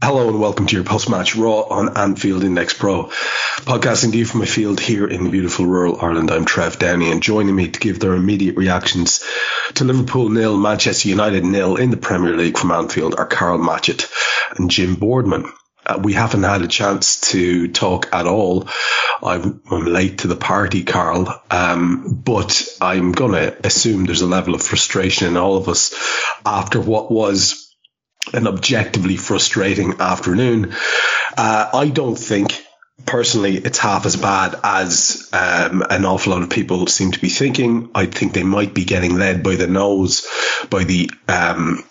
Hello and welcome to your post-match Raw on Anfield Index Pro. Podcasting to you from my field here in the beautiful rural Ireland. I'm Trev Downey and joining me to give their immediate reactions to Liverpool nil, Manchester United nil in the Premier League from Anfield are Karl Matchett and Jim Boardman. Uh, we haven't had a chance to talk at all. I'm, I'm late to the party, Karl, um, but I'm going to assume there's a level of frustration in all of us after what was an objectively frustrating afternoon. Uh, I don't think personally it's half as bad as um, an awful lot of people seem to be thinking. I think they might be getting led by the nose by the um,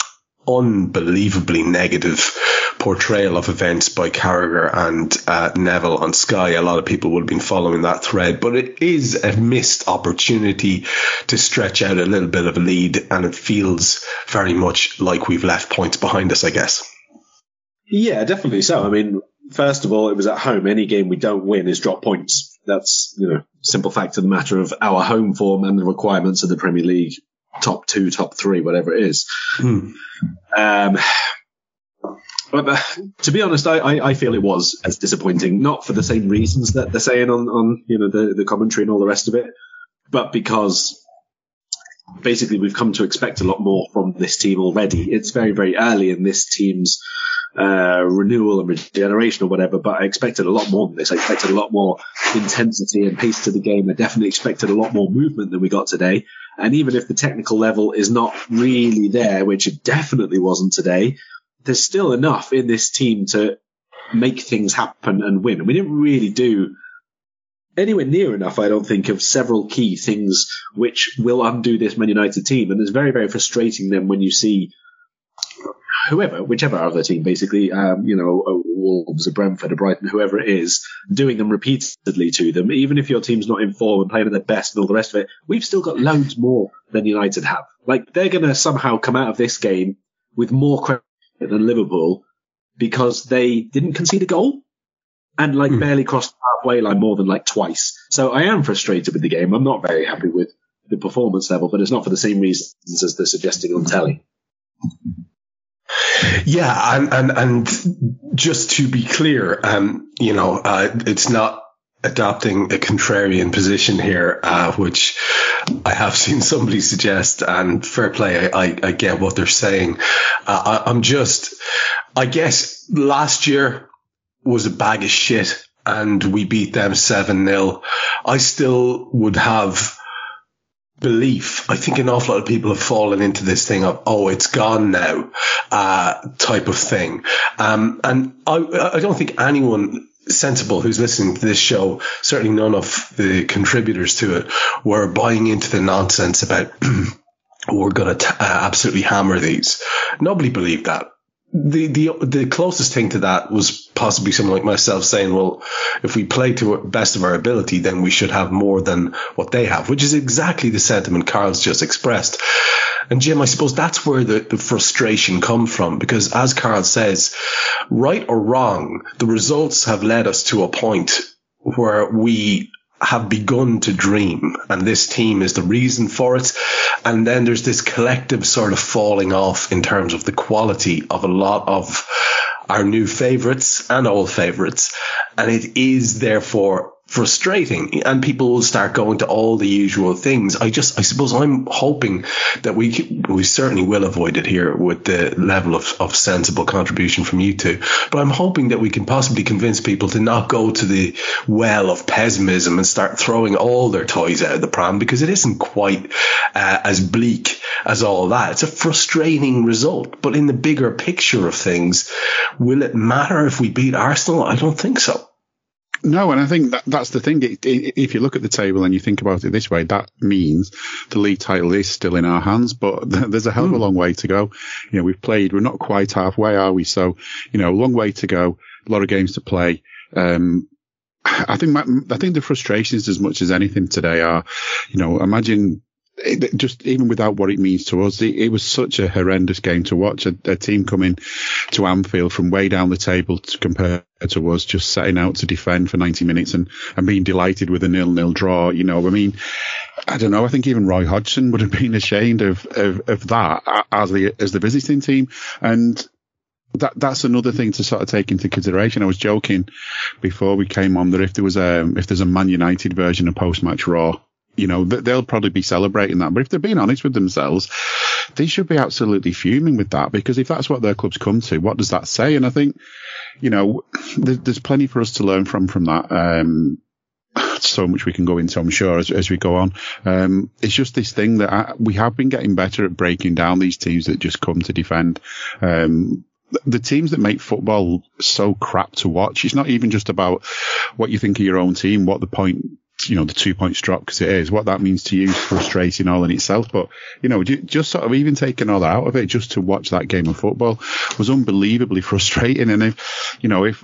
unbelievably negative portrayal of events by Carragher and uh, Neville on Sky. A lot of people would have been following that thread, but it is a missed opportunity to stretch out a little bit of a lead, and it feels very much like we've left points behind us, I guess. Yeah, definitely so. I mean, first of all, it was at home. Any game we don't win is drop points. That's, you know, simple fact of the matter of our home form and the requirements of the Premier League top two, top three, whatever it is. Hmm. Um, but to be honest, I, I, I, feel it was as disappointing, not for the same reasons that they're saying on, on you know the, the commentary and all the rest of it, but because basically we've come to expect a lot more from this team already. It's very very early in this team's uh, renewal and regeneration or whatever, but I expected a lot more than this. I expected a lot more intensity and pace to the game. I definitely expected a lot more movement than we got today. And even if the technical level is not really there, which it definitely wasn't today, there's still enough in this team to make things happen and win. We didn't really do anywhere near enough, I don't think, of several key things which will undo this Man United team. And it's very, very frustrating then when you see whoever, whichever other team, basically, um, you know, Wolves, or Brentford, or Brighton, whoever it is, doing them repeatedly to them. Even if your team's not in form and playing at their best and all the rest of it, we've still got loads more than United have. Like they're going to somehow come out of this game with more credit than Liverpool because they didn't concede a goal and like mm. barely crossed the halfway line more than like twice. So I am frustrated with the game. I'm not very happy with the performance level, but it's not for the same reasons as they're suggesting on telly. Yeah, and and and just to be clear, um, you know, uh, it's not adopting a contrarian position here, uh, which I have seen somebody suggest, and fair play, I, I, I get what they're saying. Uh, I, I'm just, I guess last year was a bag of shit and we beat them 7 0. I still would have belief. I think an awful lot of people have fallen into this thing of, oh, it's gone now, uh, type of thing. Um, and I, I don't think anyone sensible who's listening to this show, certainly none of the contributors to it, were buying into the nonsense about we're going to uh, absolutely hammer these. Nobody believed that. The, the the closest thing to that was possibly someone like myself saying, "Well, if we play to the best of our ability, then we should have more than what they have," which is exactly the sentiment Karl's just expressed. And Jim, I suppose that's where the, the frustration comes from because as Karl says, right or wrong, the results have led us to a point where we have begun to dream and this team is the reason for it. And then there's this collective sort of falling off in terms of the quality of a lot of our new favorites and old favorites. And it is therefore frustrating and people will start going to all the usual things. I just, I suppose I'm hoping that we, we certainly will avoid it here with the level of, of sensible contribution from you two, but I'm hoping that we can possibly convince people to not go to the well of pessimism and start throwing all their toys out of the pram because it isn't quite uh, as bleak as all that. It's a frustrating result, but in the bigger picture of things, will it matter if we beat Arsenal? I don't think so. No, and I think that that's the thing. If you look at the table and you think about it this way, that means the league title is still in our hands, but there's a hell of a hmm. long way to go. You know, we've played, we're not quite halfway, are we? So, you know, a long way to go, a lot of games to play. Um, I think, I think the frustrations as much as anything today are, you know, imagine it, just even without what it means to us, it, it was such a horrendous game to watch. A, a, team coming to Anfield from way down the table to compare to us, just setting out to defend for 90 minutes and, and being delighted with a nil-nil draw. You know, I mean, I don't know. I think even Roy Hodgson would have been ashamed of, of, of that as the, as the visiting team. And that that's another thing to sort of take into consideration. I was joking before we came on that if there was a if there's a Man United version of post match Raw, you know, they'll probably be celebrating that. But if they're being honest with themselves, they should be absolutely fuming with that because if that's what their clubs come to, what does that say? And I think, you know, there's plenty for us to learn from from that. Um, so much we can go into, I'm sure, as, as we go on. Um, it's just this thing that I, we have been getting better at breaking down these teams that just come to defend. Um, the teams that make football so crap to watch, it's not even just about what you think of your own team, what the point you know, the two points drop because it is. What that means to you is frustrating all in itself. But, you know, just sort of even taking all that out of it just to watch that game of football was unbelievably frustrating. And if, you know, if,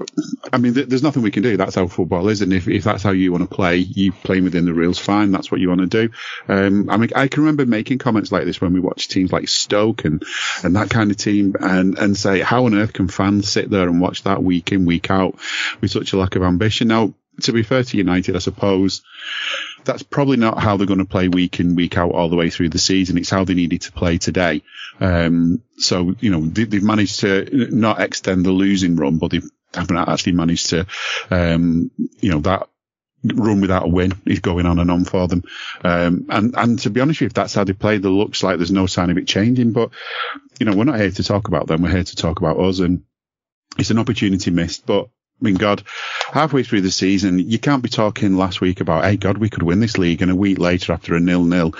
I mean, th- there's nothing we can do. That's how football is. And if, if that's how you want to play, you playing within the rules, fine. That's what you want to do. Um, I mean, I can remember making comments like this when we watch teams like Stoke and, and that kind of team and, and say, how on earth can fans sit there and watch that week in, week out with such a lack of ambition? Now, to be fair to United, I suppose that's probably not how they're going to play week in, week out all the way through the season. It's how they needed to play today. Um, so, you know, they, have managed to not extend the losing run, but they haven't actually managed to, um, you know, that run without a win is going on and on for them. Um, and, and to be honest with you, if that's how they play, there looks like there's no sign of it changing. But, you know, we're not here to talk about them. We're here to talk about us and it's an opportunity missed, but I mean, God, halfway through the season, you can't be talking last week about, hey, God, we could win this league, and a week later after a nil nil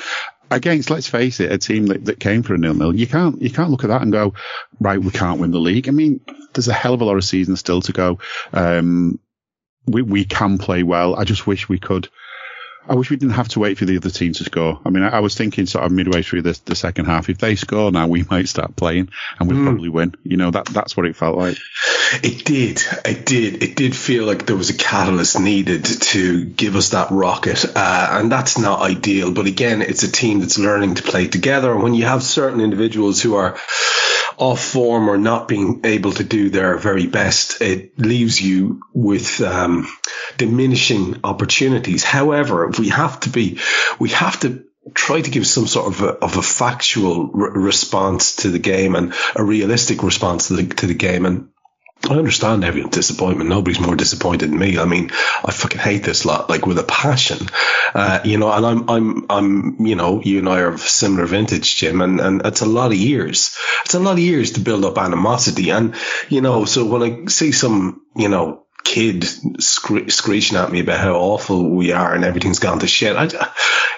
against, let's face it, a team that, that came for a nil nil, you can't you can't look at that and go, right, we can't win the league. I mean, there's a hell of a lot of season still to go. Um, we we can play well. I just wish we could I wish we didn't have to wait for the other team to score. I mean, I, I was thinking sort of midway through the, the second half, if they score now, we might start playing and we'll mm. probably win. You know, that that's what it felt like. It did. It did. It did feel like there was a catalyst needed to give us that rocket. Uh, and that's not ideal. But again, it's a team that's learning to play together. And when you have certain individuals who are off form or not being able to do their very best, it leaves you with um, diminishing opportunities. However, we have to be, we have to try to give some sort of a, of a factual re- response to the game and a realistic response to the, to the game. And I understand everyone's disappointment. Nobody's more disappointed than me. I mean, I fucking hate this lot, like with a passion, uh, you know, and I'm, I'm, I'm, you know, you and I are of similar vintage, Jim, and, and it's a lot of years. It's a lot of years to build up animosity. And, you know, so when I see some, you know, kid screeching at me about how awful we are and everything's gone to shit. I,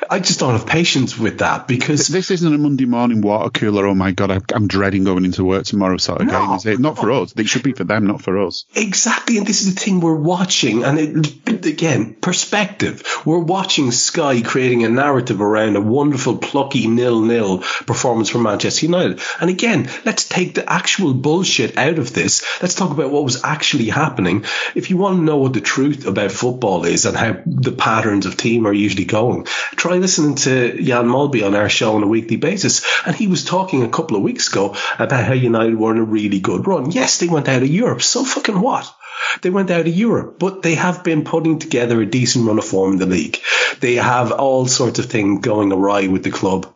I just don't have patience with that because this isn't a Monday morning water cooler. Oh my god, I'm dreading going into work tomorrow sort of no, game. Is it? Not for us. It should be for them, not for us. Exactly, and this is the thing we're watching. And it, again, perspective. We're watching Sky creating a narrative around a wonderful plucky nil-nil performance from Manchester United. And again, let's take the actual bullshit out of this. Let's talk about what was actually happening. If you want to know what the truth about football is and how the patterns of team are usually going, try listening to Jan Molby on our show on a weekly basis. And he was talking a couple of weeks ago about how United were in a really good run. Yes, they went out of Europe. So fucking what? They went out of Europe, but they have been putting together a decent run of form in the league. They have all sorts of things going awry with the club.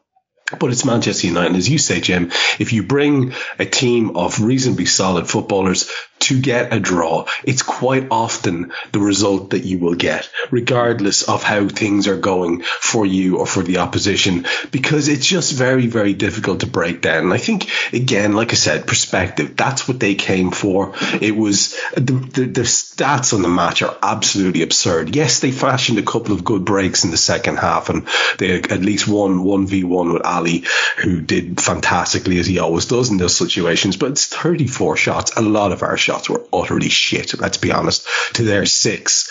But it's Manchester United. As you say, Jim, if you bring a team of reasonably solid footballers to get a draw, it's quite often the result that you will get, regardless of how things are going for you or for the opposition, because it's just very, very difficult to break down. And I think, again, like I said, perspective, that's what they came for. It was the, the, the stats on the match are absolutely absurd. Yes, they fashioned a couple of good breaks in the second half and they at least one 1v1 with Ali, who did fantastically as he always does in those situations, but it's 34 shots, a lot of our shots were utterly shit, let's be honest, to their six.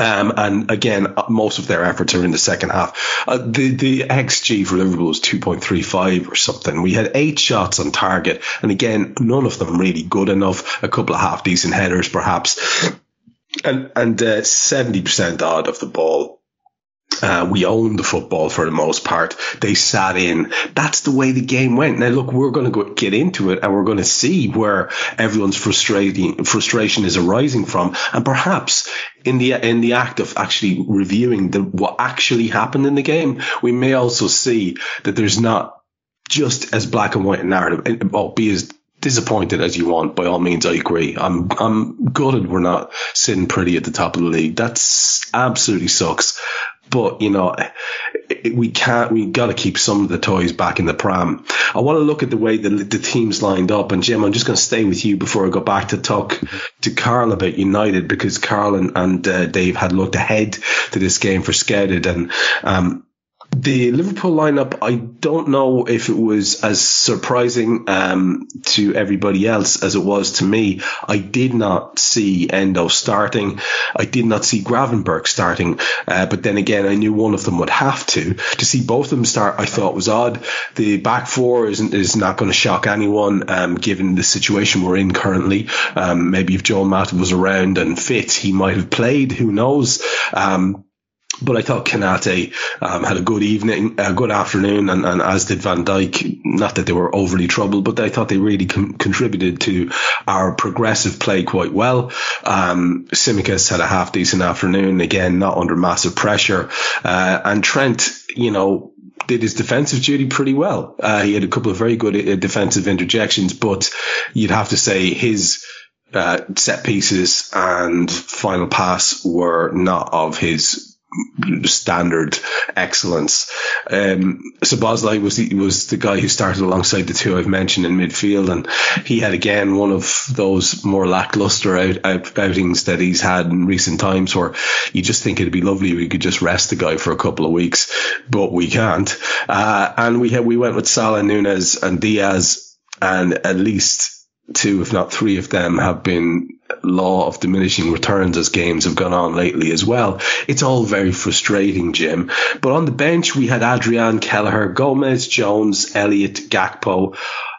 Um, and again, most of their efforts are in the second half. Uh, the the XG for Liverpool was 2.35 or something. We had eight shots on target, and again, none of them really good enough. A couple of half decent headers, perhaps, and and uh, 70% odd of the ball uh, we owned the football for the most part. They sat in. That's the way the game went. Now, look, we're going to get into it and we're going to see where everyone's frustrating frustration is arising from, and perhaps in the in the act of actually reviewing the what actually happened in the game, we may also see that there's not just as black and white a narrative. Well, be as disappointed as you want. By all means, I agree. I'm I'm gutted we're not sitting pretty at the top of the league. That's absolutely sucks. But you know, we can't. We got to keep some of the toys back in the pram. I want to look at the way the, the teams lined up. And Jim, I'm just going to stay with you before I go back to talk to Karl about United because Karl and, and uh, Dave had looked ahead to this game for scouted and um, the Liverpool lineup, I don't know if it was as surprising um, to everybody else as it was to me. I did not see Endo starting. I did not see Gravenberch starting. Uh, but then again, I knew one of them would have to. To see both of them start, I thought was odd. The back four isn't, is not going to shock anyone, um, given the situation we're in currently. Um, maybe if Joel Matip was around and fit, he might have played. Who knows? Um, but I thought Konaté um, had a good evening, a good afternoon, and, and, as did Van Dijk. Not that they were overly troubled, but I thought they really com- contributed to our progressive play quite well. Um, Tsimikas had a half decent afternoon, again, not under massive pressure. Uh, and Trent, you know, did his defensive duty pretty well. Uh, he had a couple of very good uh, defensive interjections, but you'd have to say his uh, set pieces and final pass were not of his standard excellence. Um, Szoboszlai was the, was the guy who started alongside the two I've mentioned in midfield, and he had again one of those more lackluster out, out, outings that he's had in recent times, where you just think it'd be lovely we could just rest the guy for a couple of weeks, but we can't. Uh, and we had, we went with Salah, Nunez, and Diaz, and at least two, if not three of them have been law of diminishing returns as games have gone on lately as well. It's all very frustrating, Jim. But on the bench, we had Adrian, Kelleher, Gomez, Jones, Elliott, Gakpo,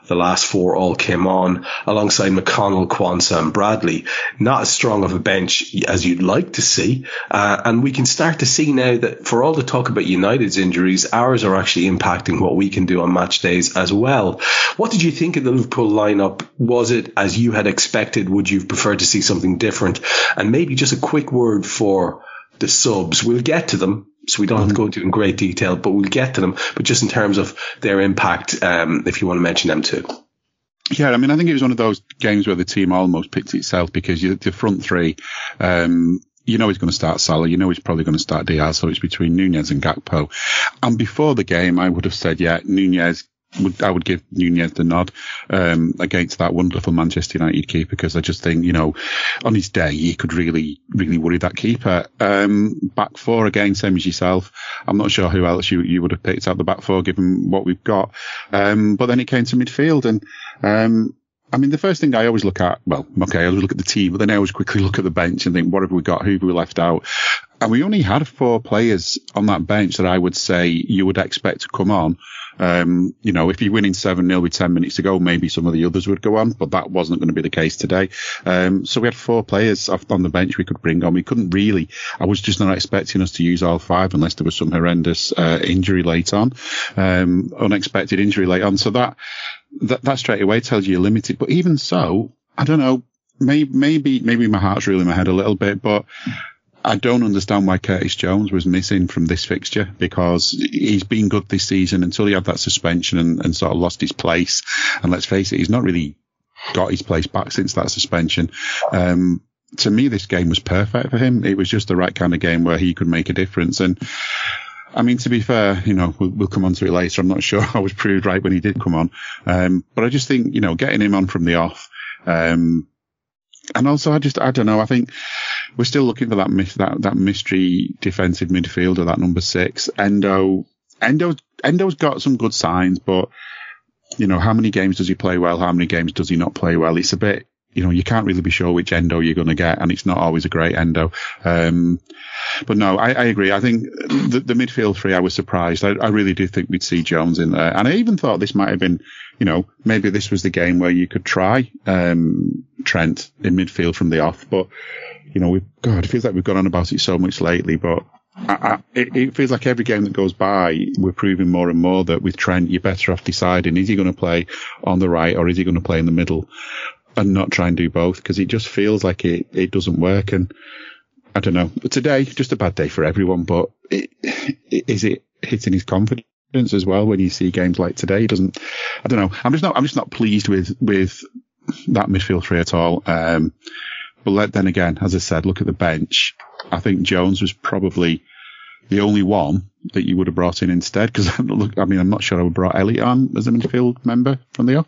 the last four all came on alongside McConnell, Quansah and Bradley. Not as strong of a bench as you'd like to see. Uh, and we can start to see now that for all the talk about United's injuries, ours are actually impacting what we can do on match days as well. What did you think of the Liverpool lineup? Was it as you had expected? Would you have preferred to see something different? And maybe just a quick word for the subs. We'll get to them so we don't have to go into in great detail, but we'll get to them. But just in terms of their impact, um, if you want to mention them too. Yeah, I mean, I think it was one of those games where the team almost picked itself because you, the front three, um, you know he's going to start Salah. You know he's probably going to start Diaz. So it's between Nunez and Gakpo. And before the game, I would have said, yeah, Nunez would I would give Nunez the nod um, against that wonderful Manchester United keeper because I just think you know on his day he could really really worry that keeper. Um, back four again, same as yourself. I'm not sure who else you you would have picked out the back four given what we've got. Um, but then it came to midfield and. Um, I mean, the first thing I always look at, well, okay, I always look at the team, but then I always quickly look at the bench and think, what have we got? Who have we left out? And we only had four players on that bench that I would say you would expect to come on um, you know, if you're winning 7 0 with 10 minutes to go, maybe some of the others would go on, but that wasn't going to be the case today. Um, so we had four players on the bench we could bring on. We couldn't really, I was just not expecting us to use all five unless there was some horrendous, uh, injury late on, um, unexpected injury late on. So that, that, that straight away tells you you're limited. But even so, I don't know, maybe, maybe, maybe my heart's really in my head a little bit, but I don't understand why Curtis Jones was missing from this fixture because he's been good this season until he had that suspension and, and sort of lost his place. And let's face it, he's not really got his place back since that suspension. Um, to me, this game was perfect for him. It was just the right kind of game where he could make a difference. And I mean, to be fair, you know, we'll, we'll come on to it later. I'm not sure I was proved right when he did come on. Um, but I just think, you know, getting him on from the off, um, and also I just, I don't know, I think we're still looking for that that that mystery defensive midfielder, that number six. Endo, Endo, Endo's got some good signs, but you know, how many games does he play well? How many games does he not play well? It's a bit, you know, you can't really be sure which endo you're going to get, and it's not always a great endo. Um, but no, I, I, agree. I think the, the, midfield three, I was surprised. I, I, really do think we'd see Jones in there, and I even thought this might have been, you know, maybe this was the game where you could try um, Trent in midfield from the off, but you know, we've, God, it feels like we've gone on about it so much lately, but I, it, feels like every game that goes by, we're proving more and more that with Trent, you're better off deciding is he going to play on the right or is he going to play in the middle and not try and do both because it just feels like it, it doesn't work. And I don't know. But today, just a bad day for everyone, but it, is it hitting his confidence? as well when you see games like today. Doesn't. I don't know. I'm just not. I'm just not pleased with with that midfield three at all. Um, but then again, as I said, look at the bench. I think Jones was probably the only one that you would have brought in instead. Because I mean, I'm not sure I would have brought Elliott on as a midfield member from the off.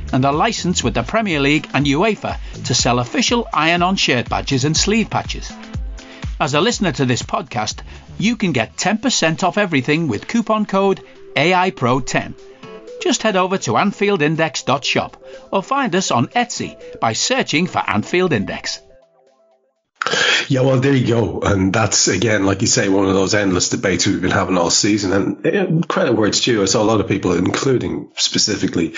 and are licensed with the Premier League and UEFA to sell official iron-on shirt badges and sleeve patches. As a listener to this podcast, you can get 10% off everything with coupon code AIPRO10 just head over to AnfieldIndex.shop or find us on Etsy by searching for Anfield Index. Yeah, well, there you go. And that's, again, like you say, one of those endless debates we've been having all season. And eh, credit where it's due. I saw a lot of people, including specifically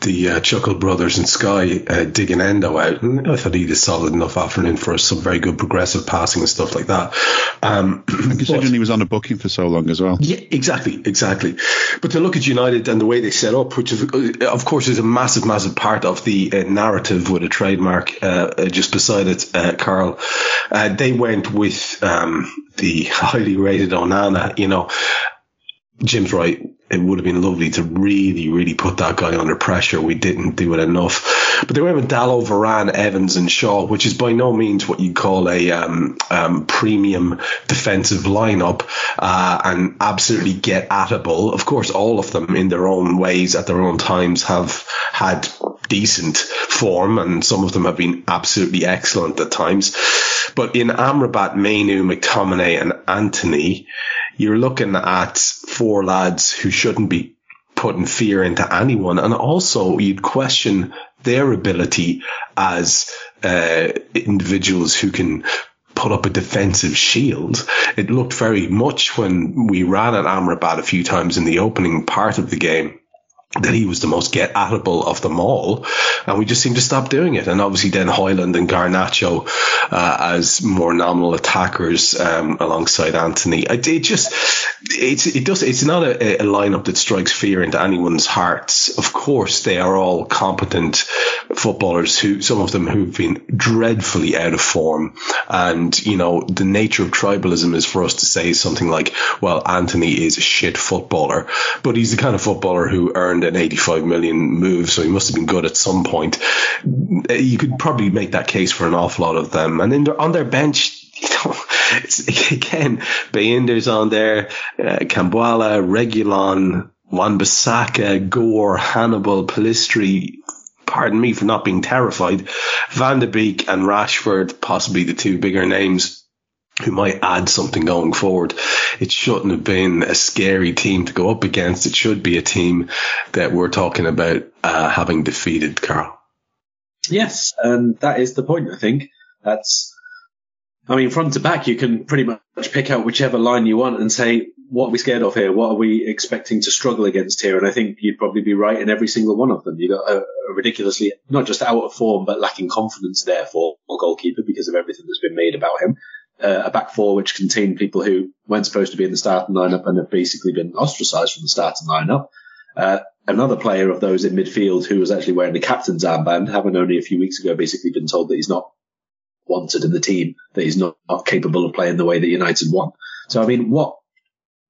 the uh, Chuckle brothers and Sky, uh, digging Endo out. And I thought he did a solid enough afternoon for some very good progressive passing and stuff like that. Um, considering but, he was on a booking for so long as well. Yeah, exactly, exactly. But to look at United and the way they set up, which is, of course, is a massive, massive part of the uh, narrative with a trademark uh, uh, just beside it, uh, Karl uh, they went with um, the highly rated Onana. You know, Jim's right. It would have been lovely to really, really put that guy under pressure. We didn't do it enough. But they went with Dalot, Varane, Evans, and Shaw, which is by no means what you'd call a um, um, premium defensive lineup, uh, and absolutely get atable. Of course, all of them in their own ways at their own times have had decent form, and some of them have been absolutely excellent at times. But in Amrabat, Mainoo, McTominay, and Antony, you're looking at four lads who shouldn't be putting fear into anyone. And also, you'd question their ability as uh, individuals who can put up a defensive shield. It looked very much when we ran at Amrabat a few times in the opening part of the game that he was the most get atable of them all, and we just seemed to stop doing it. And obviously, then Højlund and Garnacho uh, as more nominal attackers um, alongside Antony. It, it, just it's it does it's not a, a, lineup that strikes fear into anyone's hearts. Of course, they are all competent footballers who some of them who've been dreadfully out of form, and you know the nature of tribalism is for us to say something like, "Well, Antony is a shit footballer," but he's the kind of footballer who earned an 85 million move, so he must have been good at some point. You could probably make that case for an awful lot of them. And then on their bench, you know, it's, again, Bayindir's on there, uh, Kambwala, Reguilon, Wan-Bissaka, Gore, Hannibal, Pellistri. pardon me for not being terrified, Van de Beek and Rashford, possibly the two bigger names who might add something going forward. It shouldn't have been a scary team to go up against. It should be a team that we're talking about uh, having defeated, Karl. Yes, and that is the point, I think. That's, I mean, front to back, you can pretty much pick out whichever line you want and say, what are we scared of here? What are we expecting to struggle against here? And I think you'd probably be right in every single one of them. You got a, a ridiculously, not just out of form, but lacking confidence there for a goalkeeper because of everything that's been made about him uh, a back four which contained people who weren't supposed to be in the starting lineup and have basically been ostracised from the starting lineup. Uh, another player of those in midfield who was actually wearing the captain's armband, having only a few weeks ago basically been told that he's not wanted in the team, that he's not, not capable of playing the way that United want. So, I mean, what,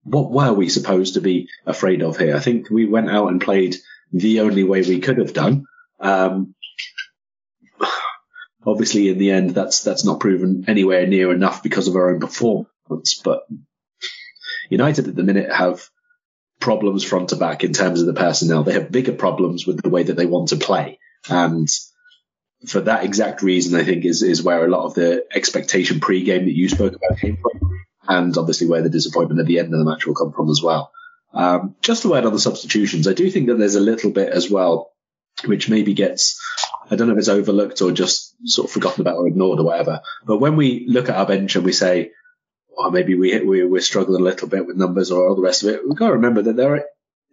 what were we supposed to be afraid of here? I think we went out and played the only way we could have done. Um, Obviously, in the end, that's that's not proven anywhere near enough because of our own performance. But United at the minute have problems front to back in terms of the personnel. They have bigger problems with the way that they want to play, and for that exact reason, I think is is where a lot of the expectation pre-game that you spoke about came from, and obviously where the disappointment at the end of the match will come from as well. Um, just a word on the substitutions. I do think that there's a little bit as well, which maybe gets I don't know if it's overlooked or just sort of forgotten about or ignored or whatever. But when we look at our bench and we say, well, maybe we, we we're struggling a little bit with numbers or all the rest of it, we've got to remember that there are,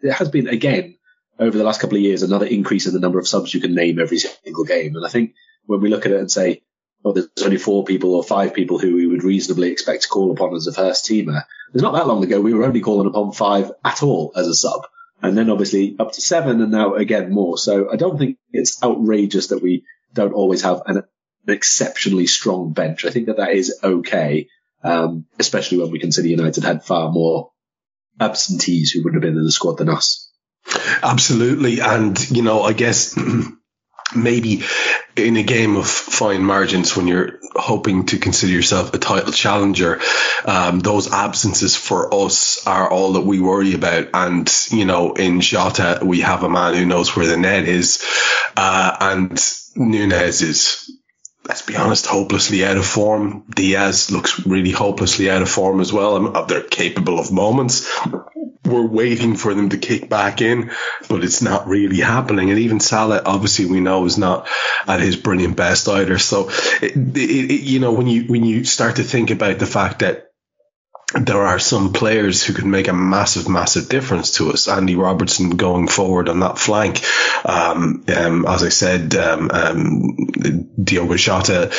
there has been again over the last couple of years another increase in the number of subs you can name every single game. And I think when we look at it and say, oh, there's only four people or five people who we would reasonably expect to call upon as a first teamer. It's not that long ago we were only calling upon five at all as a sub and then obviously up to seven, and now again more. So I don't think it's outrageous that we don't always have an, an exceptionally strong bench. I think that that is okay, um, especially when we consider United had far more absentees who would have been in the squad than us. Absolutely, and you know, I guess. maybe in a game of fine margins when you're hoping to consider yourself a title challenger, um, those absences for us are all that we worry about. And, you know, in Jota, we have a man who knows where the net is, uh, and Nunez is let's be honest, hopelessly out of form. Diaz looks really hopelessly out of form as well. I they're capable of moments. We're waiting for them to kick back in, but it's not really happening. And even Salah, obviously, we know is not at his brilliant best either. So, it, it, it, you know, when you when you start to think about the fact that there are some players who can make a massive, massive difference to us. Andy Robertson going forward on that flank. Um, um, as I said, um, um, Diogo Jota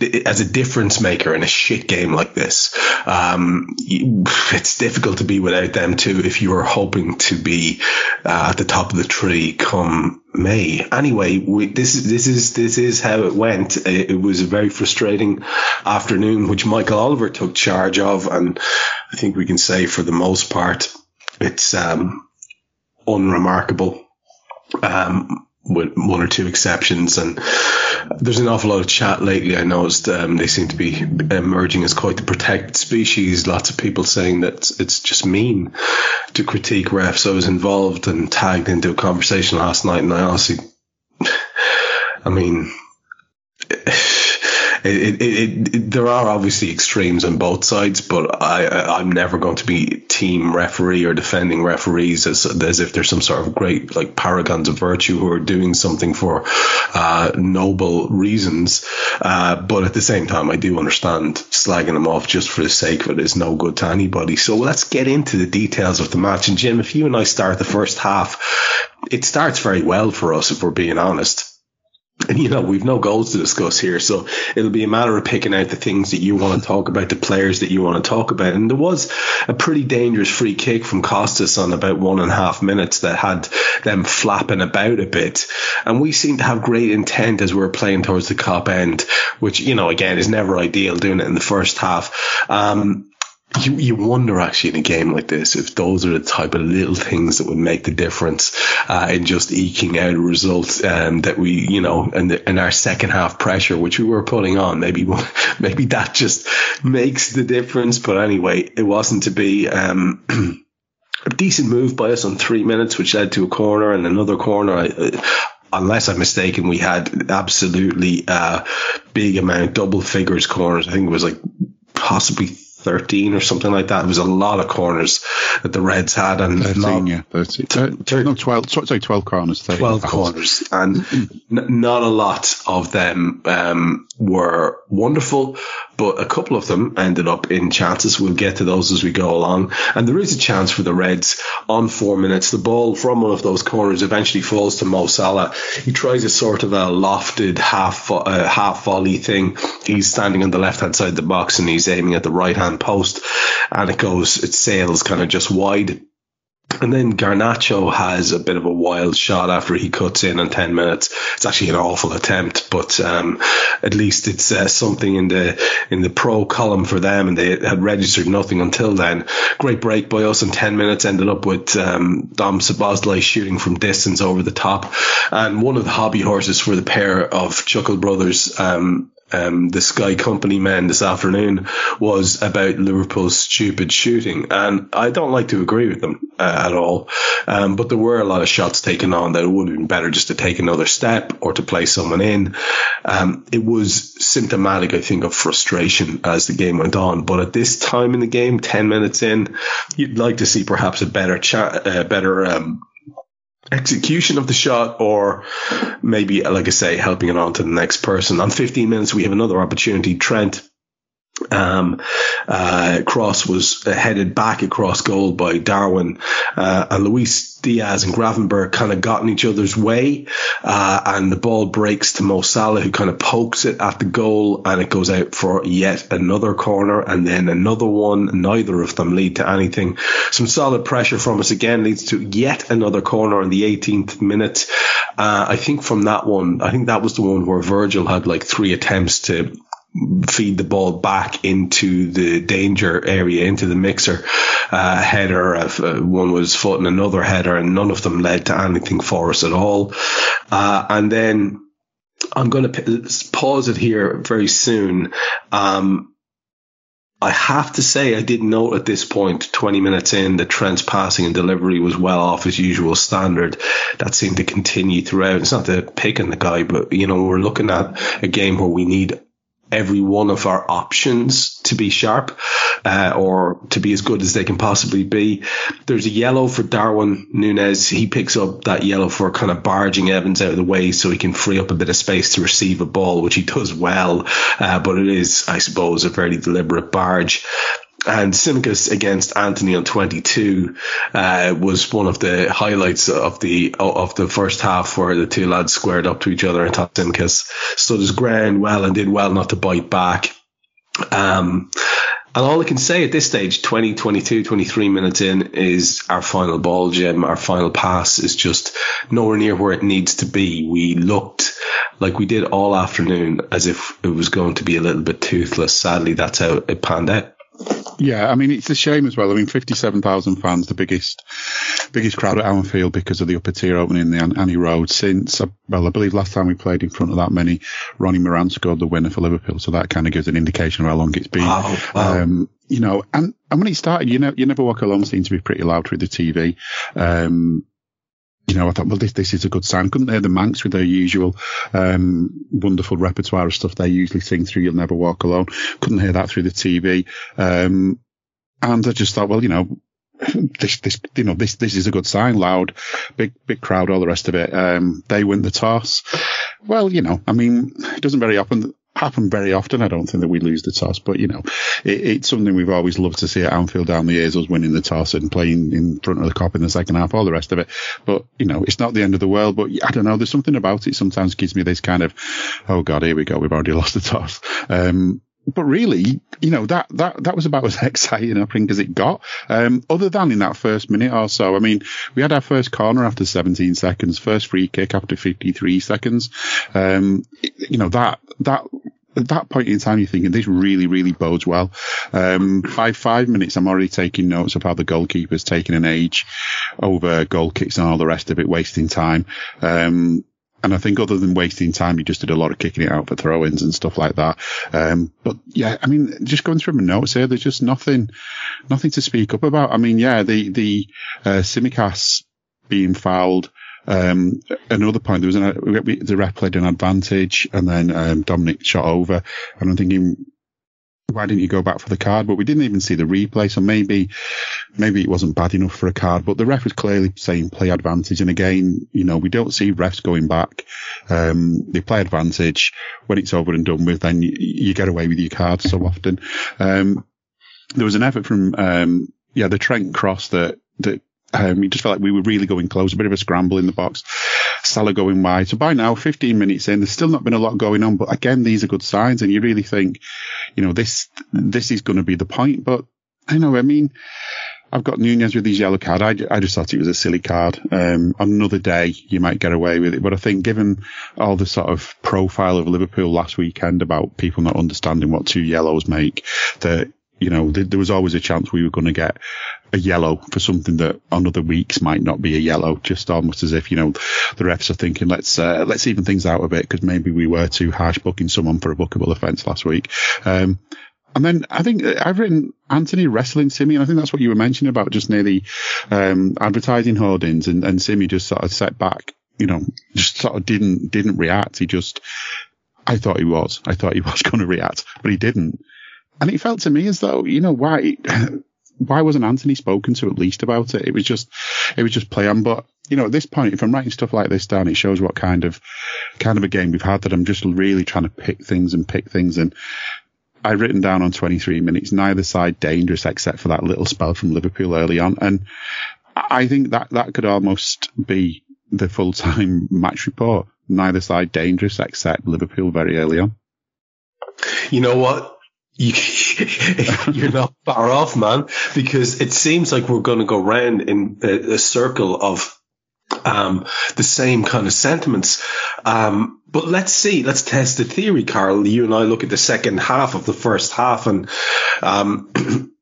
as a difference maker in a shit game like this, um, it's difficult to be without them too if you are hoping to be uh, at the top of the tree come May. Anyway, we, this is this is this is how it went. It, it, was a very frustrating afternoon, which Michael Oliver took charge of, and I think we can say for the most part, it's um, unremarkable. Um, with one or two exceptions. And there's an awful lot of chat lately. I noticed um, they seem to be emerging as quite the protected species. Lots of people saying that it's just mean to critique refs. I was involved and tagged into a conversation last night, and I honestly, I mean. It, it, it, there are obviously extremes on both sides, but I, am never going to be team referee or defending referees as as if they're some sort of great like paragons of virtue who are doing something for uh, noble reasons. Uh, but at the same time, I do understand slagging them off just for the sake of it is no good to anybody. So let's get into the details of the match. And Jim, if you and I start the first half, it starts very well for us if we're being honest and you know we've no goals to discuss here so it'll be a matter of picking out the things that you want to talk about the players that you want to talk about. And there was a pretty dangerous free kick from Costas on about one and a half minutes that had them flapping about a bit. And we seemed to have great intent as we were playing towards the Kop end which you know again is never ideal doing it in the first half. Um, you, you wonder actually in a game like this if those are the type of little things that would make the difference uh, in just eking out a result um, that we, you know, the, in our second half pressure, which we were putting on. Maybe maybe that just makes the difference. But anyway, it wasn't to be. Um, a decent move by us on three minutes, which led to a corner and another corner. I, unless I'm mistaken, we had absolutely uh, big amount, double figures corners. I think it was like possibly 13 or something like that. It was a lot of corners that the Reds had. And 13, not, yeah. 13, uh, no, 12, sorry, 12 corners. 12 corners. And n- not a lot of them um, were wonderful, but a couple of them ended up in chances. We'll get to those as we go along. And there is a chance for the Reds on four minutes. The ball from one of those corners eventually falls to Mo Salah. He tries a sort of a lofted half uh, half volley thing. He's standing on the left hand side of the box and he's aiming at the right hand post, and it goes it sails kind of just wide. And then Garnacho has a bit of a wild shot after he cuts in on 10 minutes. It's actually an awful attempt, but um, at least it's uh, something in the in the pro column for them, and they had registered nothing until then. Great break by us in 10 minutes, ended up with um, Dom Szoboszlai shooting from distance over the top. And one of the hobby horses for the pair of Chuckle brothers, um, um, the Sky Company men this afternoon was about Liverpool's stupid shooting, and I don't like to agree with them uh, at all. Um, but there were a lot of shots taken on that it would have been better just to take another step or to play someone in. Um, it was symptomatic, I think, of frustration as the game went on. But at this time in the game, ten minutes in, you'd like to see perhaps a better chat, uh, better. Execution of the shot or maybe, like I say, helping it on to the next person. On 15 minutes, we have another opportunity. Trent um, uh, cross was headed back across goal by Darwin, uh, and Luis Diaz and Gravenberch kind of got in each other's way, uh, and the ball breaks to Mo Salah, who kind of pokes it at the goal, and it goes out for yet another corner, and then another one. Neither of them lead to anything. Some solid pressure from us again leads to yet another corner in the 18th minute. Uh, I think from that one, I think that was the one where Virgil had like three attempts to feed the ball back into the danger area, into the mixer uh, header. Uh, one was foot and another header, and none of them led to anything for us at all. Uh, and then I'm going to p- pause it here very soon. Um, I have to say, I did note at this point, 20 minutes in, that Trent's passing and delivery was well off his usual standard. That seemed to continue throughout. It's not to pick on the guy, but, you know, we're looking at a game where we need every one of our options to be sharp uh, or to be as good as they can possibly be. There's a yellow for Darwin Nunez. He picks up that yellow for kind of barging Evans out of the way so he can free up a bit of space to receive a ball, which he does well. Uh, but it is, I suppose, a very deliberate barge and Tsimikas against Antony on 22 uh, was one of the highlights of the of the first half where the two lads squared up to each other and thought Tsimikas stood his ground well and did well not to bite back. Um, and all I can say at this stage, 20, 22, 23 minutes in, is our final ball, Jim. Our final pass is just nowhere near where it needs to be. We looked like we did all afternoon as if it was going to be a little bit toothless. Sadly, that's how it panned out. Yeah, I mean it's a shame as well. I mean, fifty-seven thousand fans, the biggest, biggest crowd at Anfield because of the upper tier opening in the Annie Road since. Uh, well, I believe last time we played in front of that many, Ronnie Moran scored the winner for Liverpool, so that kind of gives an indication of how long it's been. Wow, wow. Um, you know, and, and when it started, you know, you never walk alone seemed to be pretty loud through the TV. Um, you know, I thought, well, this this is a good sign. Couldn't hear the Mancs with their usual um, wonderful repertoire of stuff they usually sing through "You'll Never Walk Alone." Couldn't hear that through the TV, um, and I just thought, well, you know, this this you know this this is a good sign. Loud, big big crowd, all the rest of it. Um, they win the toss. Well, you know, I mean, it doesn't very often happen very often. I don't think that we lose the toss, but you know, it, it's something we've always loved to see at Anfield down the years, us winning the toss and playing in front of the Kop in the second half, all the rest of it. But you know, it's not the end of the world. But I don't know. There's something about it. Sometimes gives me this kind of, oh god, here we go. We've already lost the toss. Um, but really, you know, that, that, that was about as exciting, I think, as it got. Um, other than in that first minute or so. I mean, we had our first corner after 17 seconds, first free kick after 53 seconds. Um, you know, that, that, at that point in time, you're thinking this really, really bodes well. Um, by five minutes, I'm already taking notes of how the goalkeeper's taking an age over goal kicks and all the rest of it, wasting time. Um, and I think other than wasting time, he just did a lot of kicking it out for throw-ins and stuff like that. Um, but yeah, I mean, just going through my notes here, there's just nothing, nothing to speak up about. I mean, yeah, the, the, uh, Tsimikas being fouled, um, another point, there was an, the ref played an advantage and then, um, Dominik shot over and I'm thinking, why didn't you go back for the card? But we didn't even see the replay, so maybe maybe it wasn't bad enough for a card. But the ref was clearly saying play advantage, and again, you know, we don't see refs going back. Um, they play advantage when it's over and done with. Then you, you get away with your card so often. Um, there was an effort from um, yeah the Trent cross that that um, you just felt like we were really going close, a bit of a scramble in the box. Salah going wide. So by now, 15 minutes in, there's still not been a lot going on. But again, these are good signs, and you really think, you know, this this is going to be the point. But I know, I mean, I've got Nunez with his yellow card. I, I just thought it was a silly card. Um, another day, you might get away with it. But I think given all the sort of profile of Liverpool last weekend about people not understanding what two yellows make, that you know, th- there was always a chance we were going to get a yellow for something that on other weeks might not be a yellow. Just almost as if you know the refs are thinking, let's uh, let's even things out a bit because maybe we were too harsh booking someone for a bookable offence last week. Um, and then I think uh, I've written Antony wrestling Simi, and I think that's what you were mentioning about just nearly um, advertising hoardings, and, and Simi just sort of set back. You know, just sort of didn't didn't react. He just, I thought he was, I thought he was going to react, but he didn't. And it felt to me as though, you know, why, why wasn't Antony spoken to at least about it? It was just, it was just play on. But, you know, at this point, if I'm writing stuff like this down, it shows what kind of, kind of a game we've had that I'm just really trying to pick things and pick things. And I've written down on 23 minutes, neither side dangerous except for that little spell from Liverpool early on. And I think that, that could almost be the full time match report. Neither side dangerous except Liverpool very early on. You know what? You, you're not far off, man, because it seems like we're going to go round in a, a circle of um, the same kind of sentiments. Um, but let's see, let's test the theory, Karl. You and I look at the second half of the first half, and um,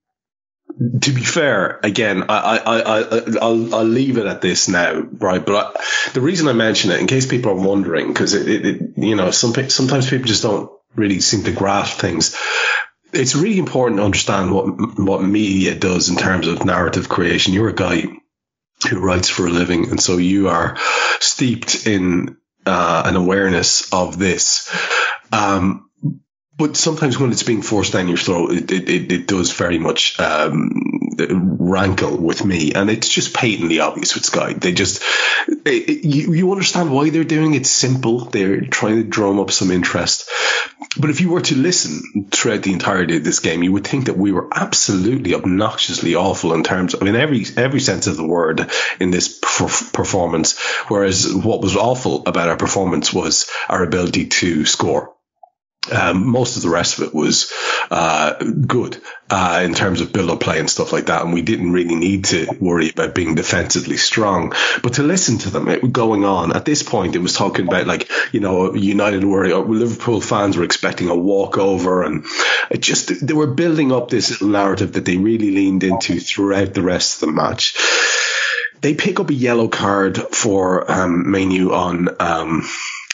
to be fair, again, I, I, I, I'll, I'll leave it at this now, right? But I, the reason I mention it, in case people are wondering, because it, it, it, you know, some sometimes people just don't really seem to grasp things it's really important to understand what what media does in terms of narrative creation. You're a guy who writes for a living, and so you are steeped in uh, an awareness of this. Um, but sometimes when it's being forced down your throat, it, it, it does very much um, rankle with me, and it's just patently obvious with Sky. They just it, you, you understand why they're doing it. Simple. They're trying to drum up some interest. But if you were to listen throughout the entirety of this game, you would think that we were absolutely obnoxiously awful in terms of in every every sense of the word in this performance. Whereas what was awful about our performance was our ability to score. Um, most of the rest of it was uh, good uh, in terms of build-up play and stuff like that, and we didn't really need to worry about being defensively strong. But to listen to them it, going on at this point, it was talking about like you know United were Liverpool fans were expecting a walkover, and it just they were building up this narrative that they really leaned into throughout the rest of the match. They pick up a yellow card for um, Mainoo on. Um,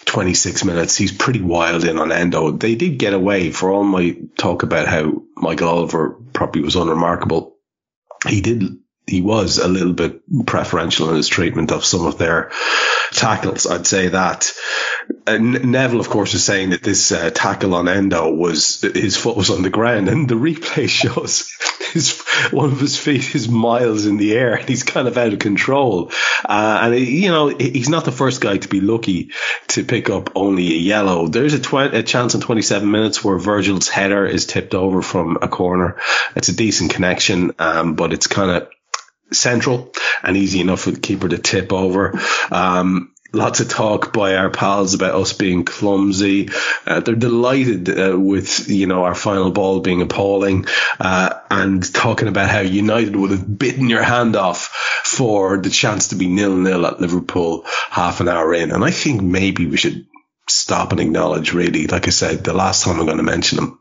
26 minutes. He's pretty wild in on Endo. They did get away for all my talk about how Michael Oliver probably was unremarkable. He did he was a little bit preferential in his treatment of some of their tackles. I'd say that. Neville, of course, is saying that this uh, tackle on Endo was his foot was on the ground, and the replay shows his one of his feet is miles in the air, and he's kind of out of control. Uh, and you know, he's not the first guy to be lucky to pick up only a yellow. There's a, tw- a chance in 27 minutes where Virgil's header is tipped over from a corner. It's a decent connection, um, but it's kind of central and easy enough for the keeper to tip over. Um, lots of talk by our pals about us being clumsy. Uh, they're delighted uh, with you know our final ball being appalling, uh, and talking about how United would have bitten your hand off for the chance to be nil nil at Liverpool half an hour in. And I think maybe we should stop and acknowledge really, like I said, the last time I'm going to mention them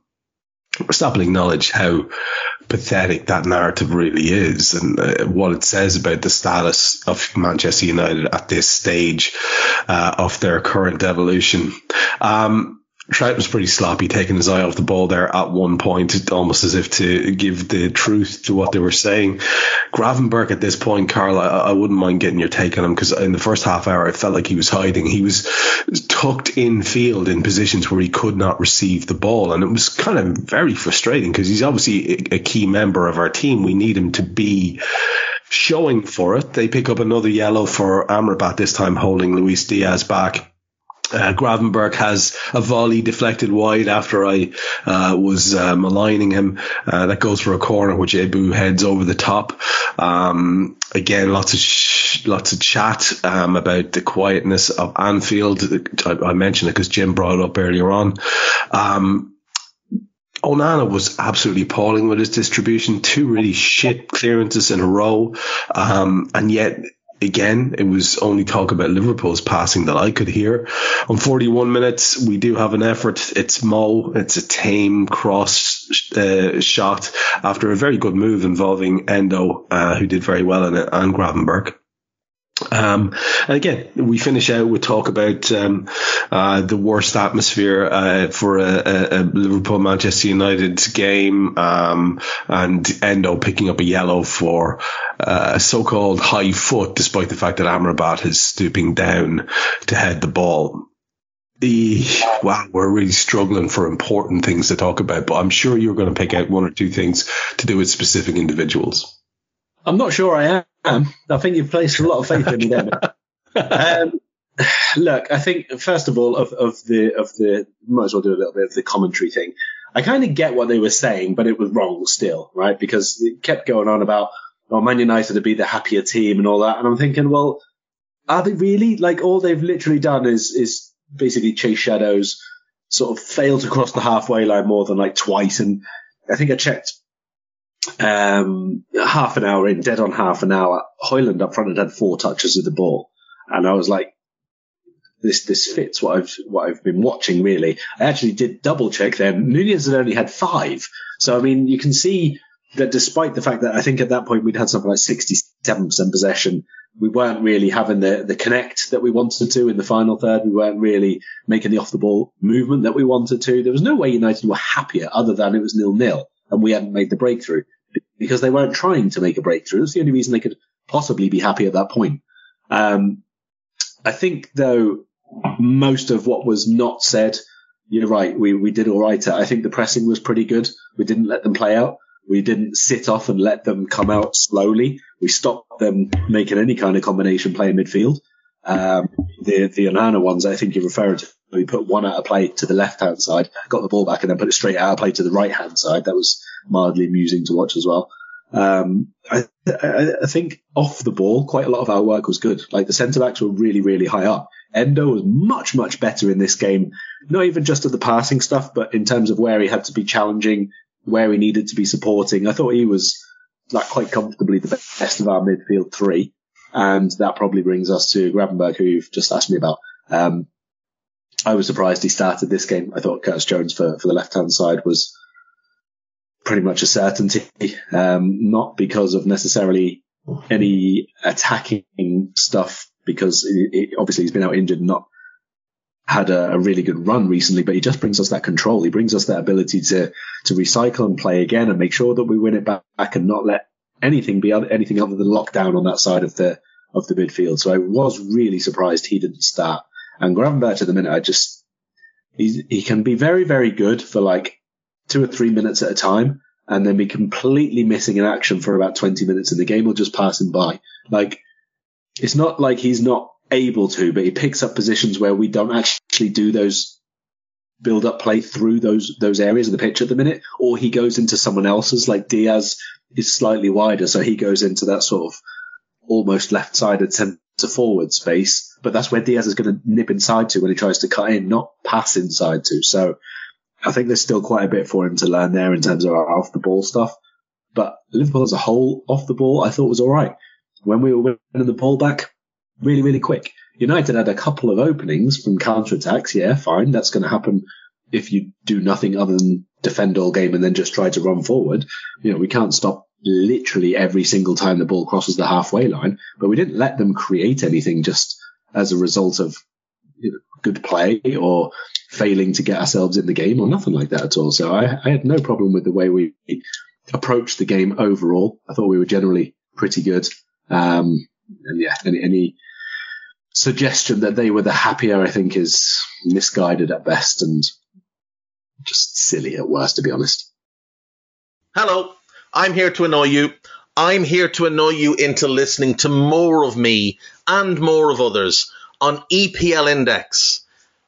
stop and acknowledge how pathetic that narrative really is and uh, what it says about the status of Manchester United at this stage uh, of their current evolution. Um, Trout was pretty sloppy, taking his eye off the ball there at one point, almost as if to give the truth to what they were saying. Gravenberch at this point, Karl, I, I wouldn't mind getting your take on him because in the first half hour, I felt like he was hiding. He was tucked in field in positions where he could not receive the ball. And it was kind of very frustrating because he's obviously a key member of our team. We need him to be showing for it. They pick up another yellow for Amrabat, this time holding Luis Diaz back. Uh, Gravenberch has a volley deflected wide after I uh, was uh, maligning him. Uh, that goes for a corner, which Ibou heads over the top. Um, again, lots of sh- lots of chat um, about the quietness of Anfield. I, I mentioned it because Jim brought it up earlier on. Um, Onana was absolutely appalling with his distribution. Two really shit clearances in a row, um, and yet again, it was only talk about Liverpool's passing that I could hear. On 41 minutes, we do have an effort. It's Mo. It's a tame cross uh, shot after a very good move involving Endo, uh, who did very well in it, and Gravenberch. Um, and again, we finish out with talk about um, uh, the worst atmosphere uh, for a, a, a, Liverpool Manchester United game, um, and Endo picking up a yellow for uh, a so-called high foot, despite the fact that Amrabat is stooping down to head the ball. The, wow, we're really struggling for important things to talk about, but I'm sure you're going to pick out one or two things to do with specific individuals. I'm not sure I am. I think you've placed a lot of faith in there. um, look, I think first of all, of, of the of the might as well do a little bit of the commentary thing. I kind of get what they were saying, but it was wrong still, right? Because it kept going on about oh, Man United to be the happier team and all that, and I'm thinking, well, are they really? Like all they've literally done is is basically chase shadows, sort of failed to cross the halfway line more than like twice, and I think I checked um, half an hour in, dead on half an hour, Højlund up front had had four touches of the ball. And I was like, this, this fits what I've, what I've been watching really. I actually did double check then. Nunez had only had five. So, I mean, you can see that despite the fact that I think at that point we'd had something like 67% possession, we weren't really having the, the connect that we wanted to in the final third. We weren't really making the off the ball movement that we wanted to. There was no way United were happier other than it was nil nil and we hadn't made the breakthrough because they weren't trying to make a breakthrough. It's the only reason they could possibly be happy at that point. Um, I think though most of what was not said, you're right. We, we did all right. I think the pressing was pretty good. We didn't let them play out. We didn't sit off and let them come out slowly. We stopped them making any kind of combination play in midfield. Um, the, the Onana ones, I think you're referring to, we put one out of play to the left hand side, got the ball back and then put it straight out of play to the right hand side. That was mildly amusing to watch as well. Um, I, I, I, think off the ball, quite a lot of our work was good. Like the centre backs were really, really high up. Endo was much, much better in this game. Not even just at the passing stuff, but in terms of where he had to be challenging, where he needed to be supporting. I thought he was like quite comfortably the best of our midfield three. And that probably brings us to Gravenberch, who you've just asked me about. Um, I was surprised he started this game. I thought Curtis Jones for, for the left hand side was pretty much a certainty, um, not because of necessarily any attacking stuff, because it, it, obviously he's been out injured and not had a, a, really good run recently, but he just brings us that control. He brings us that ability to, to recycle and play again and make sure that we win it back and not let anything be other, anything other than lockdown on that side of the of the midfield. So I was really surprised he didn't start. And Gravenberch at the minute, I just he he can be very very good for like two or three minutes at a time, and then be completely missing an action for about twenty minutes, and the game will just pass him by. Like it's not like he's not able to, but he picks up positions where we don't actually do those build up play through those those areas of the pitch at the minute, or he goes into someone else's. Like Diaz is slightly wider, so he goes into that sort of almost left sided centre forward space. But that's where Diaz is going to nip inside to when he tries to cut in, not pass inside to. So I think there's still quite a bit for him to learn there in terms of our off the ball stuff. But Liverpool as a whole, off the ball, I thought was all right. When we were winning the ball back, really, really quick. United had a couple of openings from counter attacks. Yeah, fine. That's going to happen if you do nothing other than defend all game and then just try to run forward. You know, we can't stop literally every single time the ball crosses the halfway line, but we didn't let them create anything just as a result of good play or failing to get ourselves in the game or nothing like that at all. So I, I had no problem with the way we approached the game overall. I thought we were generally pretty good. Um, and yeah, any, any suggestion that they were the happier, I think, is misguided at best and just silly at worst, to be honest. Hello, I'm here to annoy you. I'm here to annoy you into listening to more of me and more of others on EPL Index.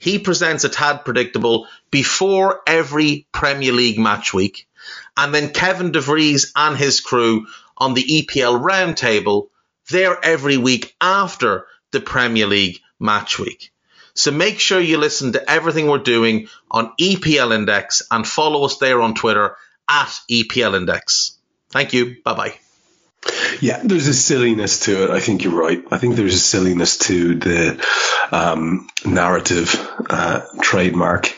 He presents a tad predictable before every Premier League match week. And then Kevin DeVries and his crew on the EPL roundtable, they're every week after the Premier League match week. So make sure you listen to everything we're doing on EPL Index and follow us there on Twitter at EPL Index. Thank you. Bye bye. Yeah, there's a silliness to it. I think you're right. I think there's a silliness to the um, narrative uh, trademark